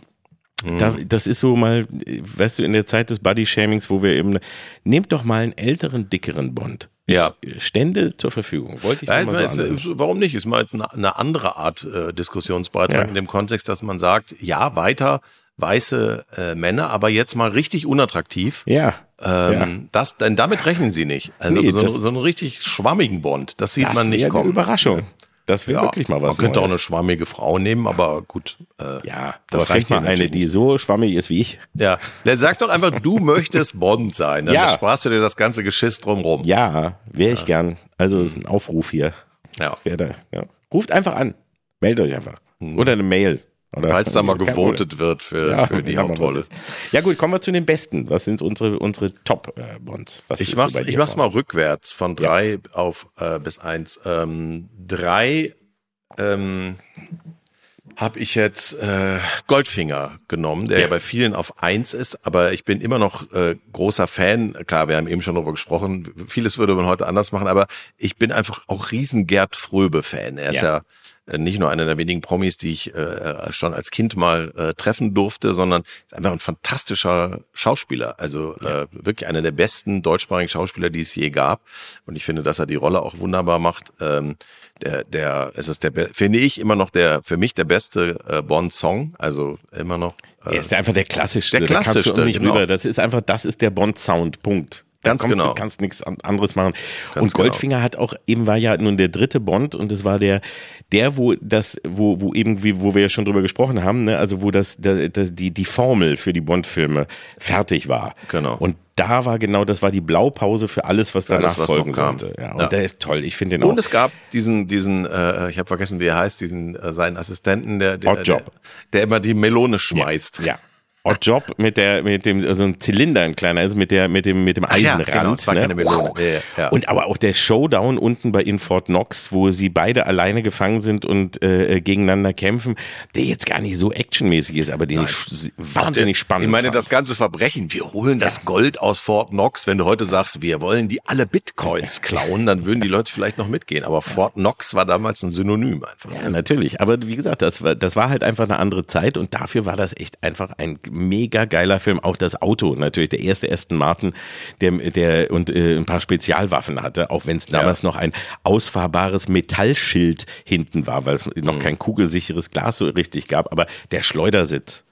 Mhm. Da, das ist so mal, weißt du, in der Zeit des Body-Shamings, wo wir eben, nehmt doch mal einen älteren, dickeren Bond. Ja. Stände zur Verfügung. Wollte ich Ja, mal so äh, warum nicht? Ist mal jetzt eine, eine andere Art äh, Diskussionsbeitrag Ja. in dem Kontext, dass man sagt, ja, weiter weiße äh, Männer, aber jetzt mal richtig unattraktiv. Ja. Ähm, ja. das, denn damit rechnen sie nicht. Also Nee, so, das- so einen richtig schwammigen Bond, das sieht Das man nicht kommen. eine Überraschung. Das wäre Ja, wirklich mal was Man könnte auch Neues. eine schwammige Frau nehmen, aber gut. Äh, Ja, das das reicht mal eine, die so schwammig ist wie ich. Ja, dann sag doch einfach, du möchtest Bond sein. Dann Ja. sparst du dir das ganze Geschiss drumrum. Ja, wäre ich gern. Also ist ein Aufruf hier. Ja. Wer da, ja. Ruft einfach an. Meldet euch einfach. Oder eine Mail. Oder. Falls da mal gewotet wird für, Ja, für die mal Hauptrolle. Ja gut, kommen wir zu den Besten. Was sind unsere, unsere Top-Bonds? Was Ich mach's, so ich mach's mal rückwärts von drei auf äh, bis eins. Ähm, drei ähm, habe ich jetzt äh, Goldfinger genommen, der ja. bei vielen auf eins ist, aber ich bin immer noch äh, großer Fan. Klar, wir haben eben schon darüber gesprochen. Vieles würde man heute anders machen, aber ich bin einfach auch riesen Gerd Fröbe-Fan. Er ist Ja. Äh, nicht nur einer der wenigen Promis, die ich äh, schon als Kind mal äh, treffen durfte, sondern ist einfach ein fantastischer Schauspieler. Also äh, wirklich einer der besten deutschsprachigen Schauspieler, die es je gab. Und ich finde, dass er die Rolle auch wunderbar macht. Ähm, der, der, es ist der, finde ich immer noch der, für mich der beste äh, Bond-Song. Also immer noch. Äh, Er ist einfach der klassischste. Der Da kannst du klassischste, nicht genau. rüber. Das ist einfach, das ist der Bond-Sound. Punkt. Ganz kommst genau. Du kannst nichts an- anderes machen. Ganz und Goldfinger hat auch eben war ja nun der dritte Bond und es war der, der wo das, wo wo eben wie wo wir ja schon drüber gesprochen haben, ne? also wo das, da- das die die Formel für die Bond-Filme fertig war. Genau. Und da war genau, das war die Blaupause für alles, was danach alles, was folgen kam. sollte. Ja, und Ja. der ist toll. Ich finde den auch. Und es gab diesen, diesen, äh, ich habe vergessen, wie er heißt, diesen äh, seinen Assistenten, der, der, der, der immer die Melone schmeißt. Ja. Odd Job mit der mit dem also ein Zylinder ein kleiner ist mit der mit dem mit dem ja, Eisenrand genau, es war ne? keine Melone. Ja, ja, ja. und aber auch der Showdown unten bei in Fort Knox wo sie beide alleine gefangen sind und äh, gegeneinander kämpfen der jetzt gar nicht so actionmäßig ist aber den ich wahnsinnig spannend Ich meine, fand. das ganze Verbrechen, wir holen das Gold aus Fort Knox. Wenn du heute sagst, wir wollen die alle Bitcoins klauen, dann würden die Leute vielleicht noch mitgehen. Aber Fort Knox war damals ein Synonym einfach. Ja, natürlich. Aber wie gesagt, das war, das war halt einfach eine andere Zeit und dafür war das echt einfach ein mega geiler Film. Auch das Auto natürlich, der erste Aston Martin, der, der und äh, ein paar Spezialwaffen hatte, auch wenn es damals noch ein ausfahrbares Metallschild hinten war, weil es noch kein kugelsicheres Glas so richtig gab. Aber der Schleudersitz,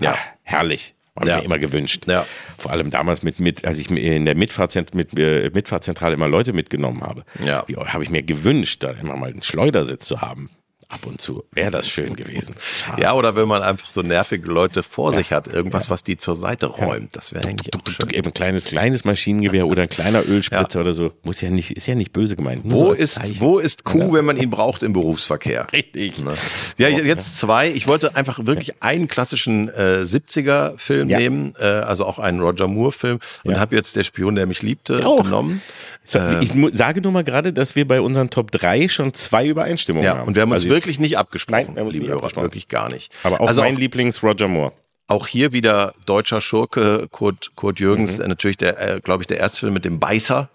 ja, herrlich. Habe Ja. ich mir immer gewünscht. Ja. Vor allem damals mit, mit, als ich in der Mitfahrzent, mit, äh, Mitfahrzentrale immer Leute mitgenommen habe. Ja. Wie, habe ich mir gewünscht, da immer mal einen Schleudersitz zu haben. Ab und zu. Wäre das schön gewesen. Schade. Ja, oder wenn man einfach so nervige Leute vor sich hat, irgendwas, was die zur Seite räumt. Das wäre eigentlich auch schön. Eben ein kleines, kleines Maschinengewehr oder ein kleiner Ölspritzer oder so. Muss ja nicht, ist ja nicht böse gemeint. Nur Wo ist, Zeichen. wo ist Q, wenn man ihn braucht im Berufsverkehr? Richtig. Ne? Ja, jetzt zwei. Ich wollte einfach wirklich einen klassischen äh, 70er-Film Ja. nehmen, äh, also auch einen Roger Moore-Film und Ja. habe jetzt Der Spion, der mich liebte, genommen. So, ich mu- sage nur mal gerade, dass wir bei unseren Top 3 schon zwei Übereinstimmungen Ja, haben. und wir haben uns Also, wirklich nicht abgesprochen, Nein, wir haben uns liebe nicht abgesprochen. wirklich gar nicht. Aber auch also mein auch, Lieblings Roger Moore. auch hier wieder deutscher Schurke Kurt, Kurt Jürgens, Mhm. äh, natürlich der, äh, glaube ich, der erste Film mit dem Beißer,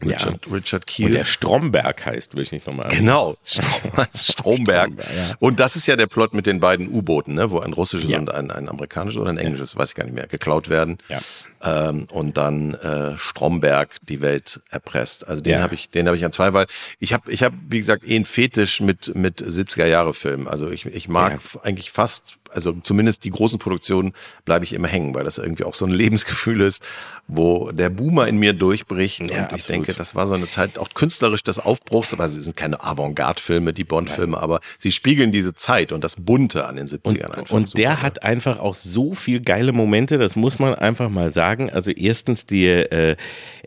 Richard, Richard Kiel. Und der Stromberg heißt, will ich nicht nochmal Genau, Strom, Stromberg. Stromberg, ja. Und das ist ja der Plot mit den beiden U-Booten, ne, wo ein russisches Ja. und ein, ein amerikanisches oder ein englisches, weiß ich gar nicht mehr, geklaut werden. Ja. Ähm, und dann äh, Stromberg die Welt erpresst. Also den Ja. habe ich, den habe ich an zwei, weil ich habe, ich habe, wie gesagt, eh einen Fetisch mit mit 70er Jahre Filmen. Also ich, ich mag Ja. eigentlich fast, also zumindest die großen Produktionen bleibe ich immer hängen, weil das irgendwie auch so ein Lebensgefühl ist, wo der Boomer in mir durchbricht. Ja, und ich absolut. denke, das war so eine Zeit auch künstlerisch des Aufbruchs, aber sie sind keine Avantgarde-Filme, die Bond-Filme, aber sie spiegeln diese Zeit und das Bunte an den 70ern einfach. Und super. der hat einfach auch so viel geile Momente, das muss man einfach mal sagen. Also erstens die, äh,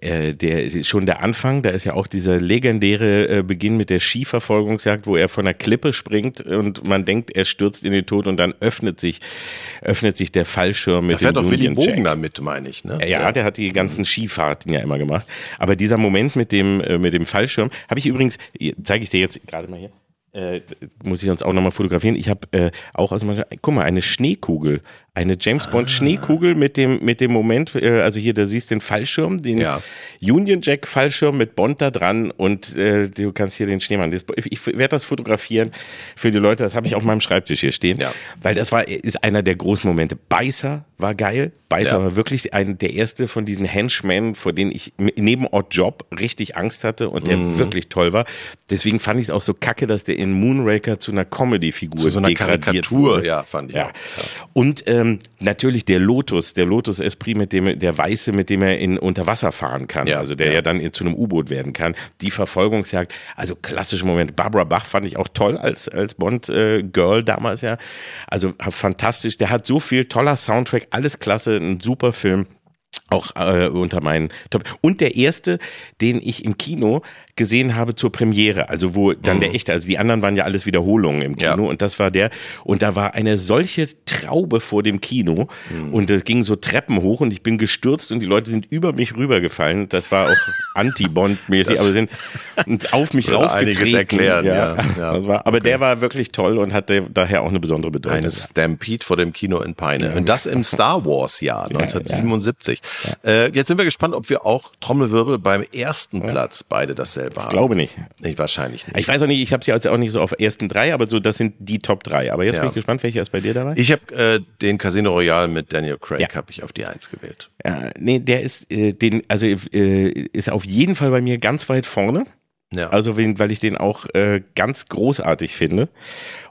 äh, der schon der Anfang, da ist ja auch dieser legendäre äh, Beginn mit der Skiverfolgungsjagd, wo er von der Klippe springt und man denkt, er stürzt in den Tod und dann öffnet sich öffnet sich der Fallschirm mit da fährt dem doch Willy Union Jack. Bogner mit, meine ich, ne? Ja, ja, der hat die ganzen Skifahrten ja immer gemacht. Aber dieser Moment mit dem, äh, mit dem Fallschirm habe ich übrigens, zeige ich dir jetzt gerade mal hier, äh, muss ich sonst auch nochmal fotografieren. Ich habe äh, auch aus meiner, guck mal, eine Schneekugel, eine James Bond Ah. Schneekugel mit dem mit dem Moment, äh, also hier, da siehst du den Fallschirm, den Ja. Union Jack Fallschirm mit Bond da dran und äh, du kannst hier den Schneemann. Das, ich ich werde das fotografieren für die Leute. Das habe ich auf meinem Schreibtisch hier stehen, Ja. weil das war ist einer der großen Momente. Beißer war geil. Beißer Ja. war wirklich ein, der erste von diesen Henchmen, vor denen ich neben Odd Job richtig Angst hatte und der Mhm. wirklich toll war. Deswegen fand ich es auch so kacke, dass der in Moonraker zu einer Comedy-Figur Zu so einer Karikatur, wurde. ja, fand ich Ja. auch. Und ähm, natürlich der Lotus, der Lotus Esprit, mit dem der Weiße, mit dem er in unter Wasser fahren kann, Ja, also der ja, ja. dann in, zu einem U-Boot werden kann. Die Verfolgungsjagd, also klassische Moment. Barbara Bach fand ich auch toll als als Bond äh, Girl damals ja. Also fantastisch. Der hat so viel toller Soundtrack, alles klasse, ein super Film auch äh, unter meinen Top. Und der erste, den ich im Kino gesehen habe zur Premiere, also wo dann der echte, also die anderen waren ja alles Wiederholungen im Kino Mhm. Ja. und das war der und da war eine solche Traube vor dem Kino und das ging so Treppen hoch und ich bin gestürzt und die Leute sind über mich rübergefallen. Das war auch Anti-Bond-mäßig, aber sind auf mich raufgetreten. erklären, ja, ja. Das war, aber der war wirklich toll und hatte daher auch eine besondere Bedeutung. Eine Stampede vor dem Kino in Peine. Und das im Star Wars Jahr 1977. Äh, jetzt sind wir gespannt, ob wir auch Trommelwirbel beim ersten Platz beide dasselbe haben. Ich glaube nicht. Nee, wahrscheinlich nicht. Ich weiß auch nicht, ich habe sie jetzt auch nicht so auf ersten drei, aber so, das sind die Top drei. Aber jetzt Ja. bin ich gespannt, welcher ist bei dir dabei? Ich habe äh, den Casino Royale mit Daniel Craig Ja. habe ich auf die Eins gewählt. Ja, nee, der ist, äh, den, also äh, ist auf jeden Fall bei mir ganz weit vorne. Ja. Also, weil ich den auch äh, ganz großartig finde.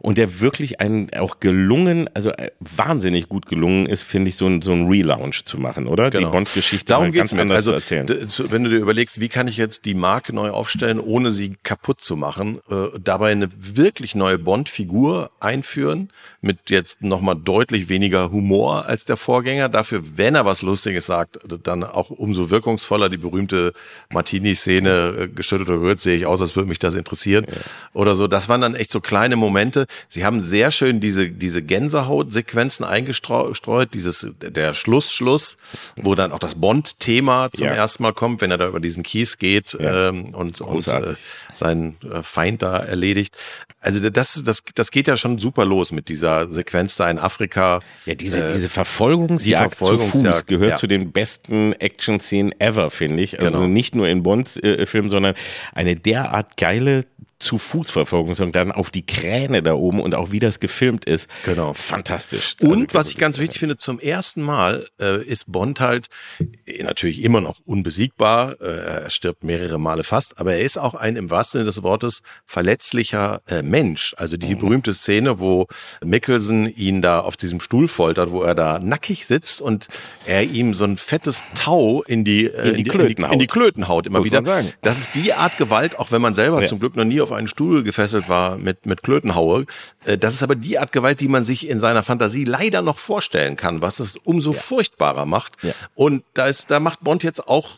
Und der wirklich einen auch gelungen, also äh, wahnsinnig gut gelungen ist, finde ich, so ein, so ein Relaunch zu machen, oder? Die Bond-Geschichte Genau. Darum geht's ganz mir. anders Also, zu erzählen. wenn du dir überlegst, wie kann ich jetzt die Marke neu aufstellen, ohne sie kaputt zu machen, äh, dabei eine wirklich neue Bond-Figur einführen, mit jetzt nochmal deutlich weniger Humor als der Vorgänger. Dafür, wenn er was Lustiges sagt, dann auch umso wirkungsvoller die berühmte Martini-Szene, äh, geschüttelt oder gerührt, sehe ich aus, als würde mich das interessieren. Oder so. Das waren dann echt so kleine Momente. Sie haben sehr schön diese, diese Gänsehaut-Sequenzen eingestreut, dieses, der Schluss, Schluss, wo dann auch das Bond-Thema zum Ja. ersten Mal kommt, wenn er da über diesen Kies geht ähm, und, und äh, seinen äh, Feind da erledigt. Also das, das, das geht ja schon super los mit dieser Sequenz da in Afrika. Ja, diese, Äh, diese Verfolgungsjagd, die Verfolgungsjagd, zu Fuß gehört ja. zu den besten Action-Szenen ever, finde ich. Also Genau. nicht nur in Bond-Filmen, sondern eine derart geile zu Fußverfolgung, sondern dann auf die Kräne da oben und auch wie das gefilmt ist. Genau. Fantastisch. Und Also, was ich ganz wichtig finde, zum ersten Mal äh, ist Bond halt äh, natürlich immer noch unbesiegbar. Äh, er stirbt mehrere Male fast, aber er ist auch ein im wahrsten Sinne des Wortes verletzlicher äh, Mensch. Also die Mhm. berühmte Szene, wo Mickelson ihn da auf diesem Stuhl foltert, wo er da nackig sitzt und er ihm so ein fettes Tau in die, äh, In die Klöten in die, in die. Klöten haut immer wieder. Das ist die Art Gewalt, auch wenn man selber Ja. zum Glück noch nie auf einen Stuhl gefesselt war mit, mit Klötenhaue. Äh, Das ist aber die Art Gewalt, die man sich in seiner Fantasie leider noch vorstellen kann, was es umso furchtbarer macht. Ja. Und da ist, da macht Bond jetzt auch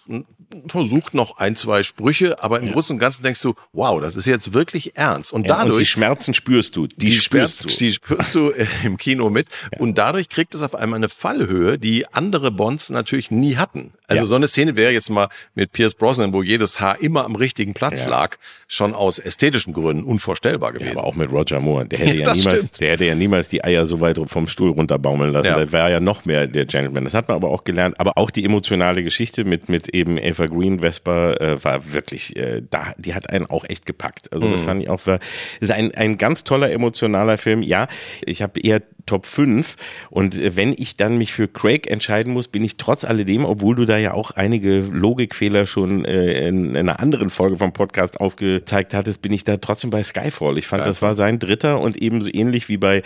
versucht noch ein, zwei Sprüche, aber im Großen und Ganzen denkst du, wow, das ist jetzt wirklich ernst. Und Ja, und die dadurch Schmerzen spürst du. Die, spürst Schmerzen, du. Die spürst du äh, im Kino mit. Und dadurch kriegt es auf einmal eine Fallhöhe, die andere Bonds natürlich nie hatten. Also Ja. so eine Szene wäre jetzt mal mit Pierce Brosnan, wo jedes Haar immer am richtigen Platz Ja. lag, schon aus ästhetischen Gründen unvorstellbar Ja, gewesen. aber auch mit Roger Moore. Der hätte, Ja, ja, niemals, stimmt. der hätte ja niemals die Eier so weit vom Stuhl runterbaumeln lassen. Ja. Das wäre ja noch mehr der Gentleman. Das hat man aber auch gelernt. Aber auch die emotionale Geschichte mit, mit eben Eva Green, Vespa, äh, war wirklich, äh, da, die hat einen auch echt gepackt. Also Mhm. das fand ich auch, war, ist ein, ein ganz toller emotionaler Film. Ja, ich habe eher Top 5 und äh, wenn ich dann mich für Craig entscheiden muss, bin ich trotz alledem, obwohl du da ja auch einige Logikfehler schon äh, in, in einer anderen Folge vom Podcast aufgezeigt hattest, bin ich da trotzdem bei Skyfall. Ich fand, das war sein dritter und ebenso ähnlich wie bei,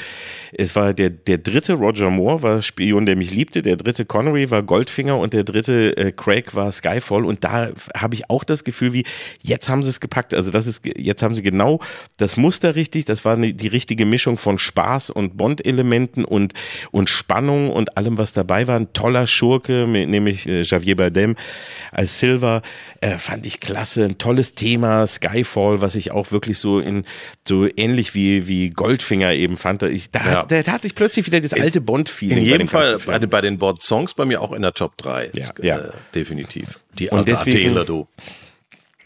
es war der, der dritte Roger Moore war Spion, der mich liebte, der dritte Connery war Goldfinger und der dritte äh, Craig war Skyfall. Und da habe ich auch das Gefühl, wie jetzt haben sie es gepackt. Also das ist, jetzt haben sie genau das Muster richtig, das war eine, die richtige Mischung von Spaß und Bond-Elementen und, und Spannung und allem, was dabei war. Ein toller Schurke, nämlich äh, Javier Bardem als Silver, äh, fand ich klasse. Ein tolles Thema, Skyfall, was ich auch wirklich so in, so ähnlich wie, wie Goldfinger eben fand. Ich, da, Ja. da, da hatte ich plötzlich wieder das alte Bond-Feeling. in jedem dem Fall bei, den- bei den Bond-Songs bei mir auch in der Top 3. Ja, Ist, ja. Äh, definitiv. Die Und alte deswegen- Adele, du.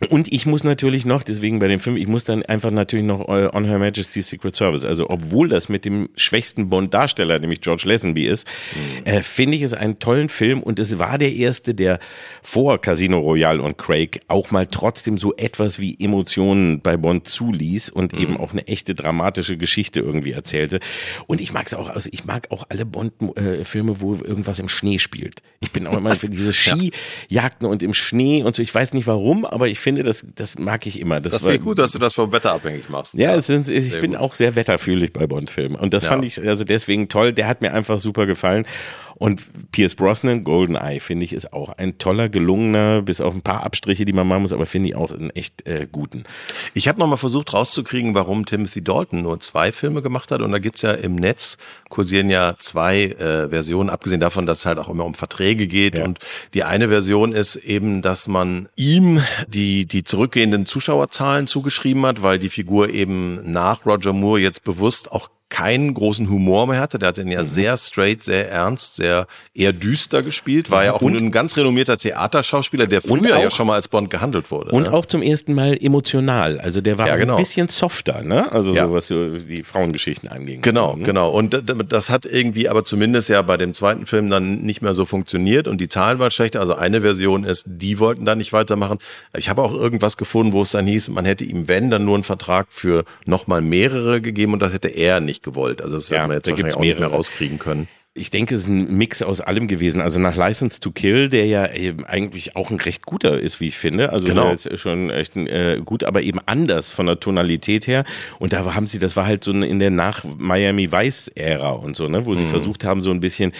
Und ich muss natürlich noch, deswegen bei dem Film, ich muss dann einfach natürlich noch äh, On Her Majesty's Secret Service, also obwohl das mit dem schwächsten Bond-Darsteller, nämlich George Lazenby ist, äh, finde ich es einen tollen Film und es war der erste, der vor Casino Royale und Craig auch mal trotzdem so etwas wie Emotionen bei Bond zuließ und eben auch eine echte dramatische Geschichte irgendwie erzählte. Und ich mag es auch, also ich mag auch alle Bond-Filme, wo irgendwas im Schnee spielt. Ich bin auch immer für diese Skijagden und im Schnee und so. Ich weiß nicht warum, aber ich finde, das, das mag ich immer. Das, Das finde ich gut, dass du das vom Wetter abhängig machst. ja, es sind, ich Sehr bin gut. auch sehr wetterfühlig bei Bond-Filmen. Und das Ja. fand ich also deswegen toll. Der hat mir einfach super gefallen. Und Pierce Brosnan, Goldeneye, finde ich, ist auch ein toller, gelungener, bis auf ein paar Abstriche, die man machen muss, aber finde ich auch einen echt äh, guten. Ich habe nochmal versucht rauszukriegen, warum Timothy Dalton nur zwei Filme gemacht hat. Und da gibt's ja im Netz, kursieren ja zwei äh, Versionen, abgesehen davon, dass es halt auch immer um Verträge geht. Ja. Und die eine Version ist eben, dass man ihm die, die zurückgehenden Zuschauerzahlen zugeschrieben hat, weil die Figur eben nach Roger Moore jetzt bewusst auch keinen großen Humor mehr hatte. Der hat den Mhm. ja sehr straight, sehr ernst, sehr eher düster gespielt. War ja auch Und- ein ganz renommierter Theaterschauspieler, der früher ja auch- schon mal als Bond gehandelt wurde. Und ne? auch zum ersten Mal emotional. Also der war Ja, genau. ein bisschen softer, ne? Also Ja. so was die Frauengeschichten anging. Genau, Mhm. genau. Und das hat irgendwie aber zumindest ja bei dem zweiten Film dann nicht mehr so funktioniert und die Zahlen waren schlechter. Also eine Version ist, die wollten da nicht weitermachen. Ich habe auch irgendwas gefunden, wo es dann hieß, man hätte ihm, wenn, dann nur einen Vertrag für nochmal mehrere gegeben und das hätte er nicht gewollt. Also das Ja, wird man jetzt da wahrscheinlich auch nicht mehr rauskriegen können. Ich denke, es ist ein Mix aus allem gewesen. Also nach License to Kill, der ja eigentlich auch ein recht guter ist, wie ich finde. Also Genau. der ist schon echt äh, gut, aber eben anders von der Tonalität her. Und da haben sie, das war halt so in der nach Miami Vice Ära und so, ne, wo Mhm. sie versucht haben, so ein bisschen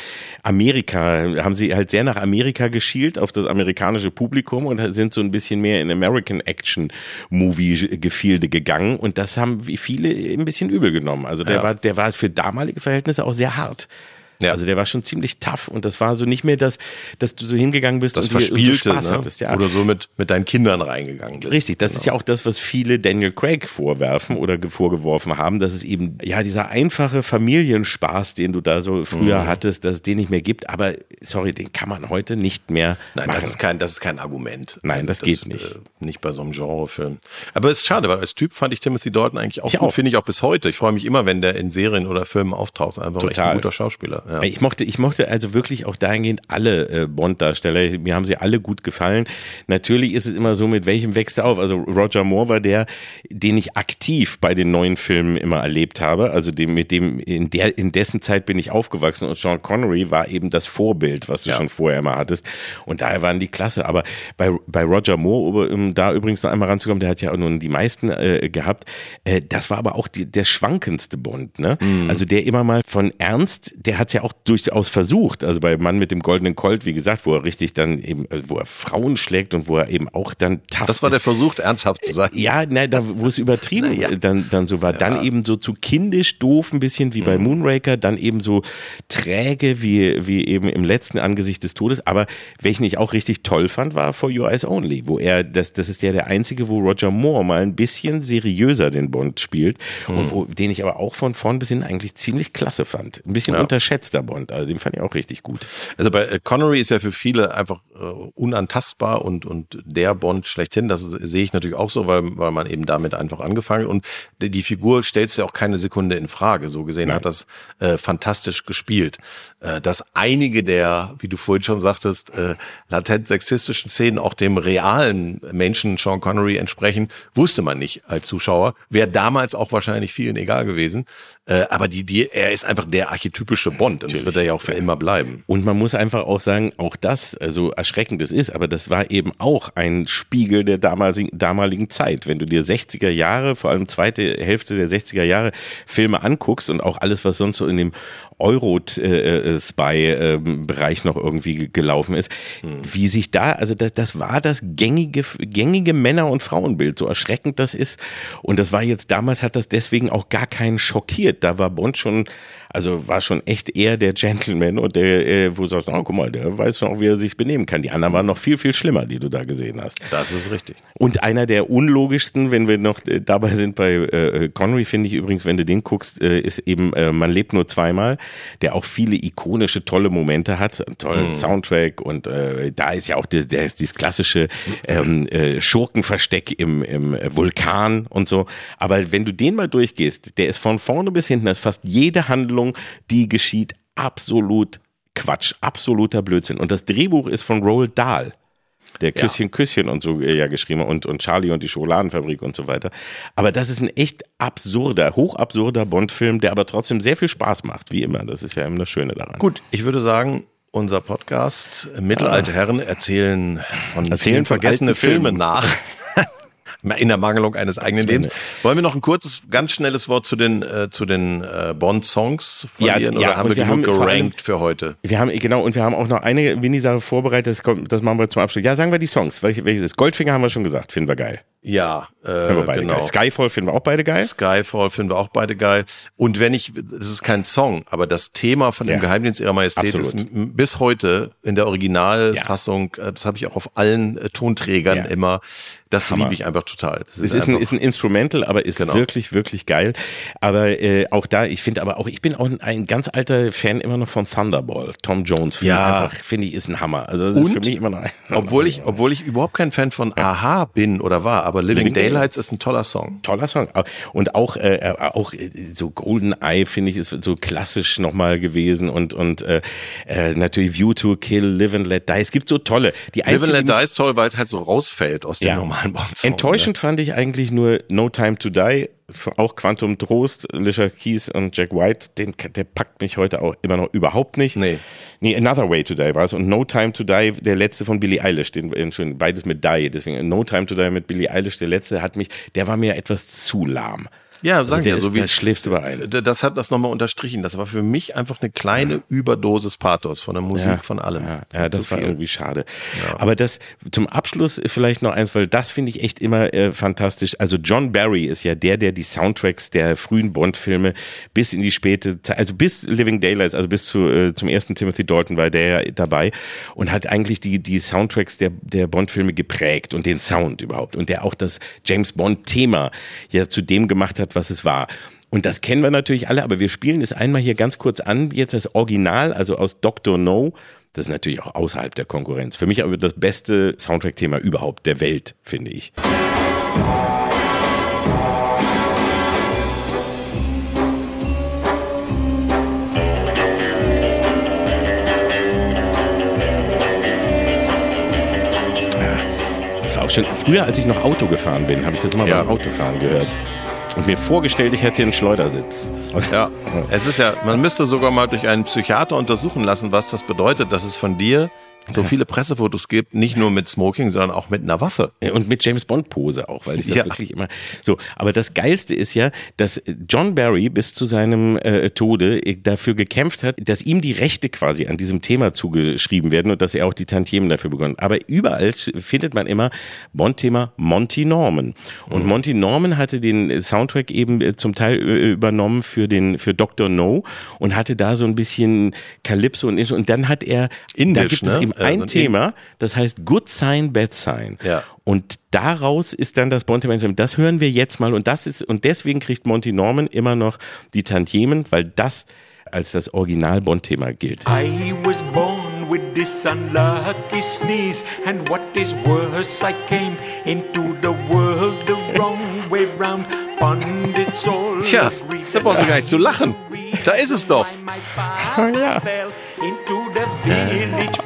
Amerika, haben sie halt sehr nach Amerika geschielt, auf das amerikanische Publikum und sind so ein bisschen mehr in American Action Movie Gefilde gegangen. Und das haben viele ein bisschen übel genommen. Also der Ja. war, der war für damalige Verhältnisse auch sehr hart. Ja. Also der war schon ziemlich tough und das war so nicht mehr das, dass du so hingegangen bist Das und, dir- und Verspielte, so Spaß ne? hattest. Ja. Oder so mit, mit deinen Kindern reingegangen bist. Richtig, das Genau. ist ja auch das, was viele Daniel Craig vorwerfen oder ge- vorgeworfen haben, dass es eben, ja, dieser einfache Familienspaß, den du da so früher Mhm. hattest, dass es den nicht mehr gibt. Aber sorry, den kann man heute nicht mehr Nein, machen. das ist kein, das ist kein Argument. Nein, das geht nicht. Äh, nicht bei so einem Genrefilm. Aber es ist schade, weil als Typ fand ich Timothy Dalton eigentlich auch Ich gut, finde ich auch bis heute. Ich freue mich immer, wenn der in Serien oder Filmen auftaucht. Einfach Total. ein guter Schauspieler. Ja. Ich mochte, ich mochte also wirklich auch dahingehend alle äh, Bond-Darsteller. Mir haben sie alle gut gefallen. Natürlich ist es immer so, mit welchem wächst er auf. Also Roger Moore war der, den ich aktiv bei den neuen Filmen immer erlebt habe. Also dem, mit dem, in der, in dessen Zeit bin ich aufgewachsen und Sean Connery war eben das Vorbild, was du Ja. schon vorher immer hattest. Und daher waren die klasse. Aber bei, bei Roger Moore, um da übrigens noch einmal ranzukommen, der hat ja auch nun die meisten äh, gehabt. Äh, das war aber auch die, der schwankendste Bond, ne? Also der immer mal von Ernst, der hat es ja auch durchaus versucht. Also bei Mann mit dem goldenen Colt, wie gesagt, wo er richtig dann eben, äh, wo er Frauen schlägt und wo er eben auch dann tough Das war ist. der Versuch, ernsthaft zu sein. Ja, na, da, wo es übertrieben ja. dann, dann so war. Dann eben so zu kindisch doof, ein bisschen wie bei Mhm. Moonraker, dann eben so träge wie, wie eben im letzten Angesicht des Todes. Aber welchen ich auch richtig toll fand, war For Your Eyes Only, wo er, das, das ist ja der einzige, wo Roger Moore mal ein bisschen seriöser den Bond spielt Mhm. und wo, den ich aber auch von vorn bis hin eigentlich ziemlich klasse fand. Ein bisschen Ja. Unterschätzter Bond, also den fand ich auch richtig gut. Also bei äh, Connery ist ja für viele einfach äh, unantastbar und, und der Bond schlechthin. Das sehe ich natürlich auch so, weil, weil man eben damit einfach angefangen hat. Und die, die Figur stellt ja auch keine Sekunde in Frage. So gesehen Nein. hat das äh, fantastisch gespielt. Äh, dass einige der, wie du vorhin schon sagtest, äh, latent sexistischen Szenen auch dem realen Menschen Sean Connery entsprechen, wusste man nicht als Zuschauer. Wäre damals auch wahrscheinlich vielen egal gewesen. Äh, aber die, die, er ist einfach der archetypische Bond und das wird er ja auch für immer bleiben. Und man muss einfach auch sagen, auch das, also erschreckend es ist, aber das war eben auch ein Spiegel der damaligen, damaligen Zeit. Wenn du dir 60er Jahre, vor allem zweite Hälfte der 60er Jahre Filme anguckst und auch alles, was sonst so in dem Euro-Spy-Bereich noch irgendwie ge- gelaufen ist, wie sich da, also das, das war das gängige, gängige Männer- und Frauenbild, so erschreckend das ist. Und das war jetzt damals, hat das deswegen auch gar keinen schockiert. Da war Bond schon, also war schon echt eher der Gentleman und der, äh, wo du sagst, oh, guck mal, der weiß schon auch, wie er sich benehmen kann. Die anderen waren noch viel, viel schlimmer, die du da gesehen hast. Das ist richtig. Und einer der unlogischsten, wenn wir noch äh, dabei sind bei äh, Connery, finde ich übrigens, wenn du den guckst, äh, ist eben äh, Man lebt nur zweimal, der auch viele ikonische, tolle Momente hat, einen tollen Soundtrack und äh, da ist ja auch der, der ist dieses klassische ähm, äh, Schurkenversteck im, im Vulkan und so. Aber wenn du den mal durchgehst, der ist von vorne bis hinten, da ist fast jede Handlung, die geschieht, absolut Quatsch, absoluter Blödsinn. Und das Drehbuch ist von Roald Dahl der Küsschen, Küsschen und so äh, ja geschrieben und, und Charlie und die Schokoladenfabrik und so weiter. Aber das ist ein echt absurder, hochabsurder Bond-Film, der aber trotzdem sehr viel Spaß macht, wie immer. Das ist ja immer das Schöne daran. Gut, ich würde sagen, unser Podcast äh, Mittelalte Herren erzählen von Erzählen von vergessene Filme nach. In der Mangelung eines eigenen Lebens. Wollen wir noch ein kurzes, ganz schnelles Wort zu den, äh, zu den äh, Bond-Songs Ja, verlieren? ja, oder haben wir wir genug haben gerankt für heute? Wir haben, genau, und wir haben auch noch eine Minisache vorbereitet, das, kommt, das machen wir zum Abschluss. Ja, sagen wir die Songs. Welche, welches ist? Goldfinger haben wir schon gesagt, finden wir geil. Ja, äh, Finden wir beide genau. geil. Skyfall finden wir auch beide geil. Skyfall finden wir auch beide geil. Und wenn ich, das ist kein Song, aber das Thema von dem Ja. Geheimdienst ihrer Majestät Absolut. ist bis heute in der Originalfassung, äh, das habe ich auch auf allen äh, Tonträgern Ja. immer, das Hammer. liebe ich einfach total. Das Es ist ein, einfach- ist ein Instrumental, aber ist Genau. wirklich, wirklich geil. Aber äh, auch da, ich finde aber auch, ich bin auch ein ganz alter Fan immer noch von Thunderball. Tom Jones, finde Ja. ich einfach, finde ich, ist ein Hammer. Also das ist Und? für mich immer noch ein obwohl ich, obwohl ich überhaupt kein Fan von Aha bin oder war, aber Living, Living Daylights ist ein toller Song. Toller Song. Und auch, äh, auch äh, so Golden Eye, finde ich, ist so klassisch nochmal gewesen. Und, und äh, äh, natürlich View to Kill, Live and Let Die. Es gibt so tolle. Die Live and Let die ist toll, weil es halt so rausfällt aus dem Ja. normalen Bond-Song. Enttäuschend fand ich eigentlich nur No Time to Die, auch Quantum Trost, Alicia Keys und Jack White, den, der packt mich heute auch immer noch überhaupt nicht. Nee. Nee, Another Way to Die war es und No Time to Die, der letzte von Billie Eilish, den, Entschuldigung, beides mit Die, deswegen No Time to Die mit Billie Eilish, der letzte hat mich, der war mir etwas zu lahm. Ja, Also sagen wir, so wie schläfst. D- Das hat das nochmal unterstrichen. Das war für mich einfach eine kleine Überdosis Pathos von der Musik, Ja. von allem. Ja, ja das war viel. irgendwie schade. Aber das zum Abschluss vielleicht noch eins, weil das finde ich echt immer äh, fantastisch. Also John Barry ist ja der, der die Soundtracks der frühen Bond-Filme bis in die späte Zeit, also bis Living Daylights, also bis zu, äh, zum ersten Timothy Dalton war der ja dabei und hat eigentlich die, die Soundtracks der, der Bond-Filme geprägt und den Sound überhaupt und der auch das James Bond-Thema ja zu dem gemacht hat, habt, was es war. Und das kennen wir natürlich alle, aber wir spielen es einmal hier ganz kurz an, jetzt das Original, also aus Dr. No. Das ist natürlich auch außerhalb der Konkurrenz. Für mich aber das beste Soundtrack-Thema überhaupt der Welt, finde ich. Das war auch schon früher, als ich noch Auto gefahren bin, habe ich das immer ja. beim Autofahren gehört. Und mir vorgestellt, ich hätte hier einen Schleudersitz. Ja, es ist ja, man müsste sogar mal durch einen Psychiater untersuchen lassen, was das bedeutet, dass es von dir so viele Pressefotos gibt, nicht nur mit Smoking, sondern auch mit einer Waffe. Und mit James Bond Pose auch, weil ich das Ja. wirklich immer so. Aber das Geilste ist ja, dass John Barry bis zu seinem äh, Tode äh, dafür gekämpft hat, dass ihm die Rechte quasi an diesem Thema zugeschrieben werden und dass er auch die Tantiemen dafür begonnen. Aber überall findet man immer Bond-Thema Monty Norman. Und Monty Norman hatte den Soundtrack eben äh, zum Teil äh, übernommen für den für Dr. No und hatte da so ein bisschen Calypso und und dann hat er da Indisch, gibt es ne? Eben Ja, ein Thema, das heißt Good Sign, Bad Sign. Ja. Und daraus ist dann das Bond Thema. Das hören wir jetzt mal und das ist und deswegen kriegt Monty Norman immer noch die Tantiemen, weil das als das Original Bond Thema gilt. I was born with this unlucky sneeze, and what is worse, I came into the world the wrong way round. Tja, da brauchst du gar nicht zu lachen. Da ist es doch. Ja. Into the village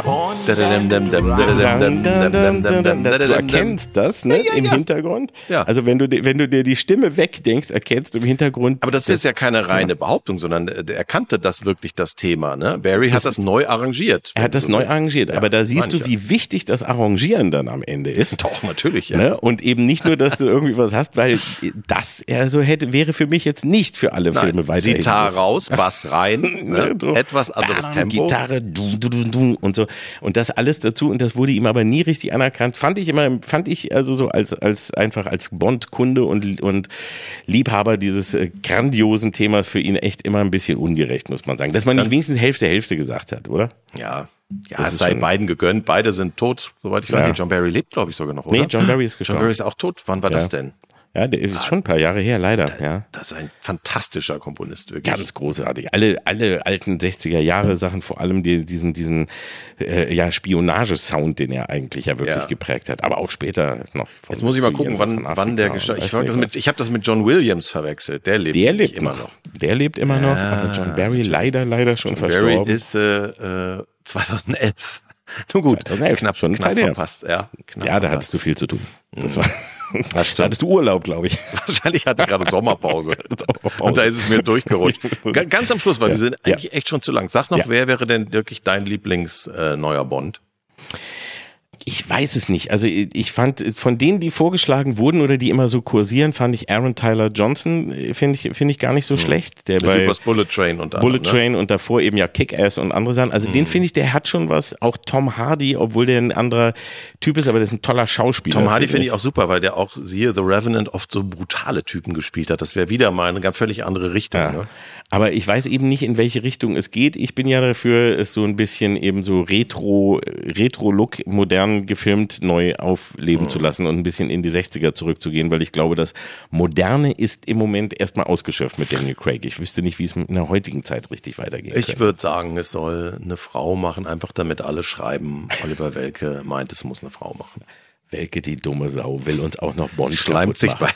Das, du erkennst das ne, im Hintergrund. Ja. Also wenn du, dir- wenn du dir die Stimme wegdenkst, erkennst du im Hintergrund. Aber das ist jetzt ja keine reine Behauptung, sondern äh, er kannte das wirklich, das Thema. Ne? Barry hat das neu arrangiert. er hat das neu arrangiert. Ja, Aber da siehst du, wie wichtig das Arrangieren dann am Ende ist. ja. Doch, natürlich. Ja. Ne? Und eben nicht nur, dass du irgendwie was hast, weil das also hätte, wäre für mich jetzt nicht für alle Filme Nein, weiterhin. Sitar das- raus, Bass rein, ne? so. etwas anderes Tempo. Gitarre, du, du, du, du und so. Und das alles dazu. Und das wurde ihm aber nie richtig anerkannt. Fand ich immer, fand ich also so als, als einfach als Bond-Kunde und, und Liebhaber dieses äh, grandiosen Themas für ihn echt immer ein bisschen ungerecht, muss man sagen. Dass man nicht wenigstens Hälfte, Hälfte gesagt hat, oder? Ja, ja Das es sei beiden gegönnt. Beide sind tot, soweit ich weiß. Ja. Nee, John Barry lebt, glaube ich, sogar noch, oder? Nee, John Barry ist John gestorben. Barry ist auch tot. Wann war Ja. das denn? Ja, der ist schon ein paar Jahre her, leider. Ja. Das ist ein fantastischer Komponist, wirklich. Ganz großartig. Alle, alle alten 60er Jahre Sachen, vor allem die, diesen, diesen äh, ja, Spionagesound, den er eigentlich ja wirklich Ja. geprägt hat. Aber auch später noch. Jetzt muss ich mal gucken, wann, wann der weiß Ich, mit- was. ich habe das mit John Williams verwechselt. Der lebt Der lebt immer noch. noch. Der lebt immer noch, aber John Barry leider, leider schon Barry verstorben. ist äh, äh, 2011. Nun gut, 2011, knapp, schon knapp verpasst. Ja, knapp ja, da verpasst. hattest du viel zu tun. Das war, Das da stimmt. hattest du Urlaub, glaube ich. Wahrscheinlich hatte ich gerade Sommerpause. Sommerpause. Und da ist es mir durchgerutscht. Ga- Ganz am Schluss, weil wir sind Ja. eigentlich echt schon zu lang. Sag noch, Ja. wer wäre denn wirklich dein Lieblings äh, neuer Bond? Ich weiß es nicht. Also ich fand, von denen, die vorgeschlagen wurden oder die immer so kursieren, fand ich Aaron Tyler Johnson, äh, finde ich, finde ich gar nicht so schlecht. Der bei Übers Bullet Train und Bullet Train und davor eben ja Kick-Ass und andere Sachen. Also Mhm. den finde ich, der hat schon was. Auch Tom Hardy, obwohl der ein anderer Typ ist, aber der ist ein toller Schauspieler. Tom Hardy finde ich auch super, weil der auch, siehe, The Revenant oft so brutale Typen gespielt hat. Das wäre wieder mal eine ganz völlig andere Richtung. Ja. Ne? Aber ich weiß eben nicht, in welche Richtung es geht. Ich bin ja dafür, es so ein bisschen eben so Retro, Retro-Look modern gefilmt neu aufleben zu lassen und ein bisschen in die 60er zurückzugehen, weil ich glaube, das Moderne ist im Moment erstmal ausgeschöpft mit Daniel Craig. Ich wüsste nicht, wie es in der heutigen Zeit richtig weitergeht. Ich würde sagen, es soll eine Frau machen, einfach damit alle schreiben. Oliver Welke meint, es muss eine Frau machen. Welke die dumme Sau will uns auch noch Bond Schleimt sich bei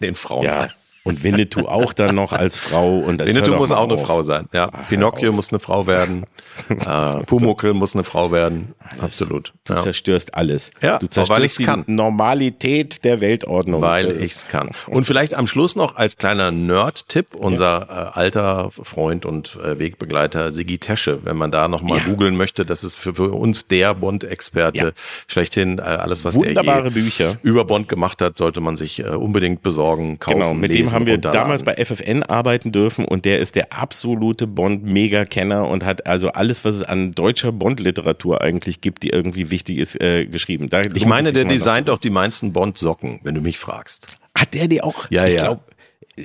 den Frauen Ja. ein. Und Winnetou auch dann noch als Frau. Und jetzt Winnetou muss auch eine auf. Frau sein. Ja, Ach, hör Pinocchio muss eine Frau werden. äh, Pumuckl muss eine Frau werden. Absolut. Du Ja. zerstörst alles. Ja, du aber weil zerstörst ich's die kann. Normalität der Weltordnung. Weil ist- ich's kann. Und vielleicht am Schluss noch als kleiner Nerd-Tipp unser äh, alter Freund und äh, Wegbegleiter Sigi Tesche, wenn man da noch mal Ja. googeln möchte, das ist für, für uns der Bond-Experte Ja. schlechthin. Äh, alles, was Wunderbare der Bücher. über Bond gemacht hat, sollte man sich äh, unbedingt besorgen, kaufen, Genau, mit lesen, dem haben wir damals bei FFN arbeiten dürfen und der ist der absolute Bond-Mega-Kenner und hat also alles, was es an deutscher Bond-Literatur eigentlich gibt, die irgendwie wichtig ist, äh, geschrieben. Da Ich meine, der designt auch die meisten Bond-Socken, wenn du mich fragst. Hat der die auch? Ja, ich ja. Glaub,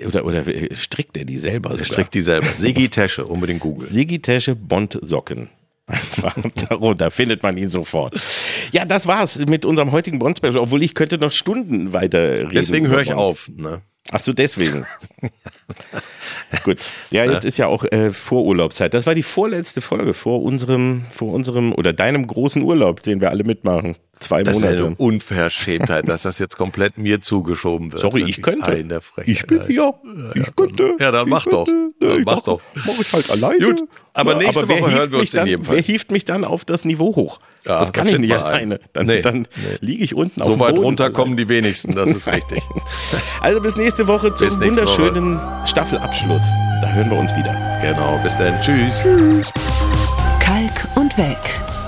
oder, oder äh, strickt er die selber? Er sogar? strickt die selber. Sigi Tesche, unbedingt googeln. Sigi Tesche Bond-Socken. Einfach darunter findet man ihn sofort. Ja, das war's mit unserem heutigen Bond-Special, obwohl ich könnte noch Stunden weiter reden. Deswegen höre ich auf. Ne? Ach so, deswegen. Gut. Ja, jetzt ist ja auch äh, Vorurlaubszeit. Das war die vorletzte Folge vor unserem, vor unserem oder deinem großen Urlaub, den wir alle mitmachen. Zwei Das ist Monate. eine Unverschämtheit, dass das jetzt komplett mir zugeschoben wird. Sorry, Das ich ist könnte. eine Frechheit. Ich bin hier. Ich könnte. Ja, dann mach doch. Dann ich mach doch. Mach ich halt alleine. Gut, aber nächste wer Woche hieft hören wir mich uns in dann, jedem Fall. Wer hieft mich dann auf das Niveau hoch? Ja, das kann da ich nicht alleine. Dann, Nee, dann nee. liege ich unten auf So dem weit Boden. runter kommen die wenigsten, das ist richtig. Also bis nächste Woche zum nächste Woche. wunderschönen Staffelabschluss. Da hören wir uns wieder. genau, bis dann. Tschüss. Kalk und Welk.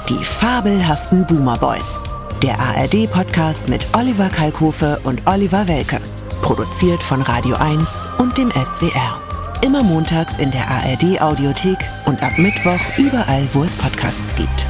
Die fabelhaften Boomer Boys. Der ARD-Podcast mit Oliver Kalkofe und Oliver Welke. Produziert von Radio 1 und dem SWR. Immer montags in der ARD-Audiothek und ab Mittwoch überall, wo es Podcasts gibt.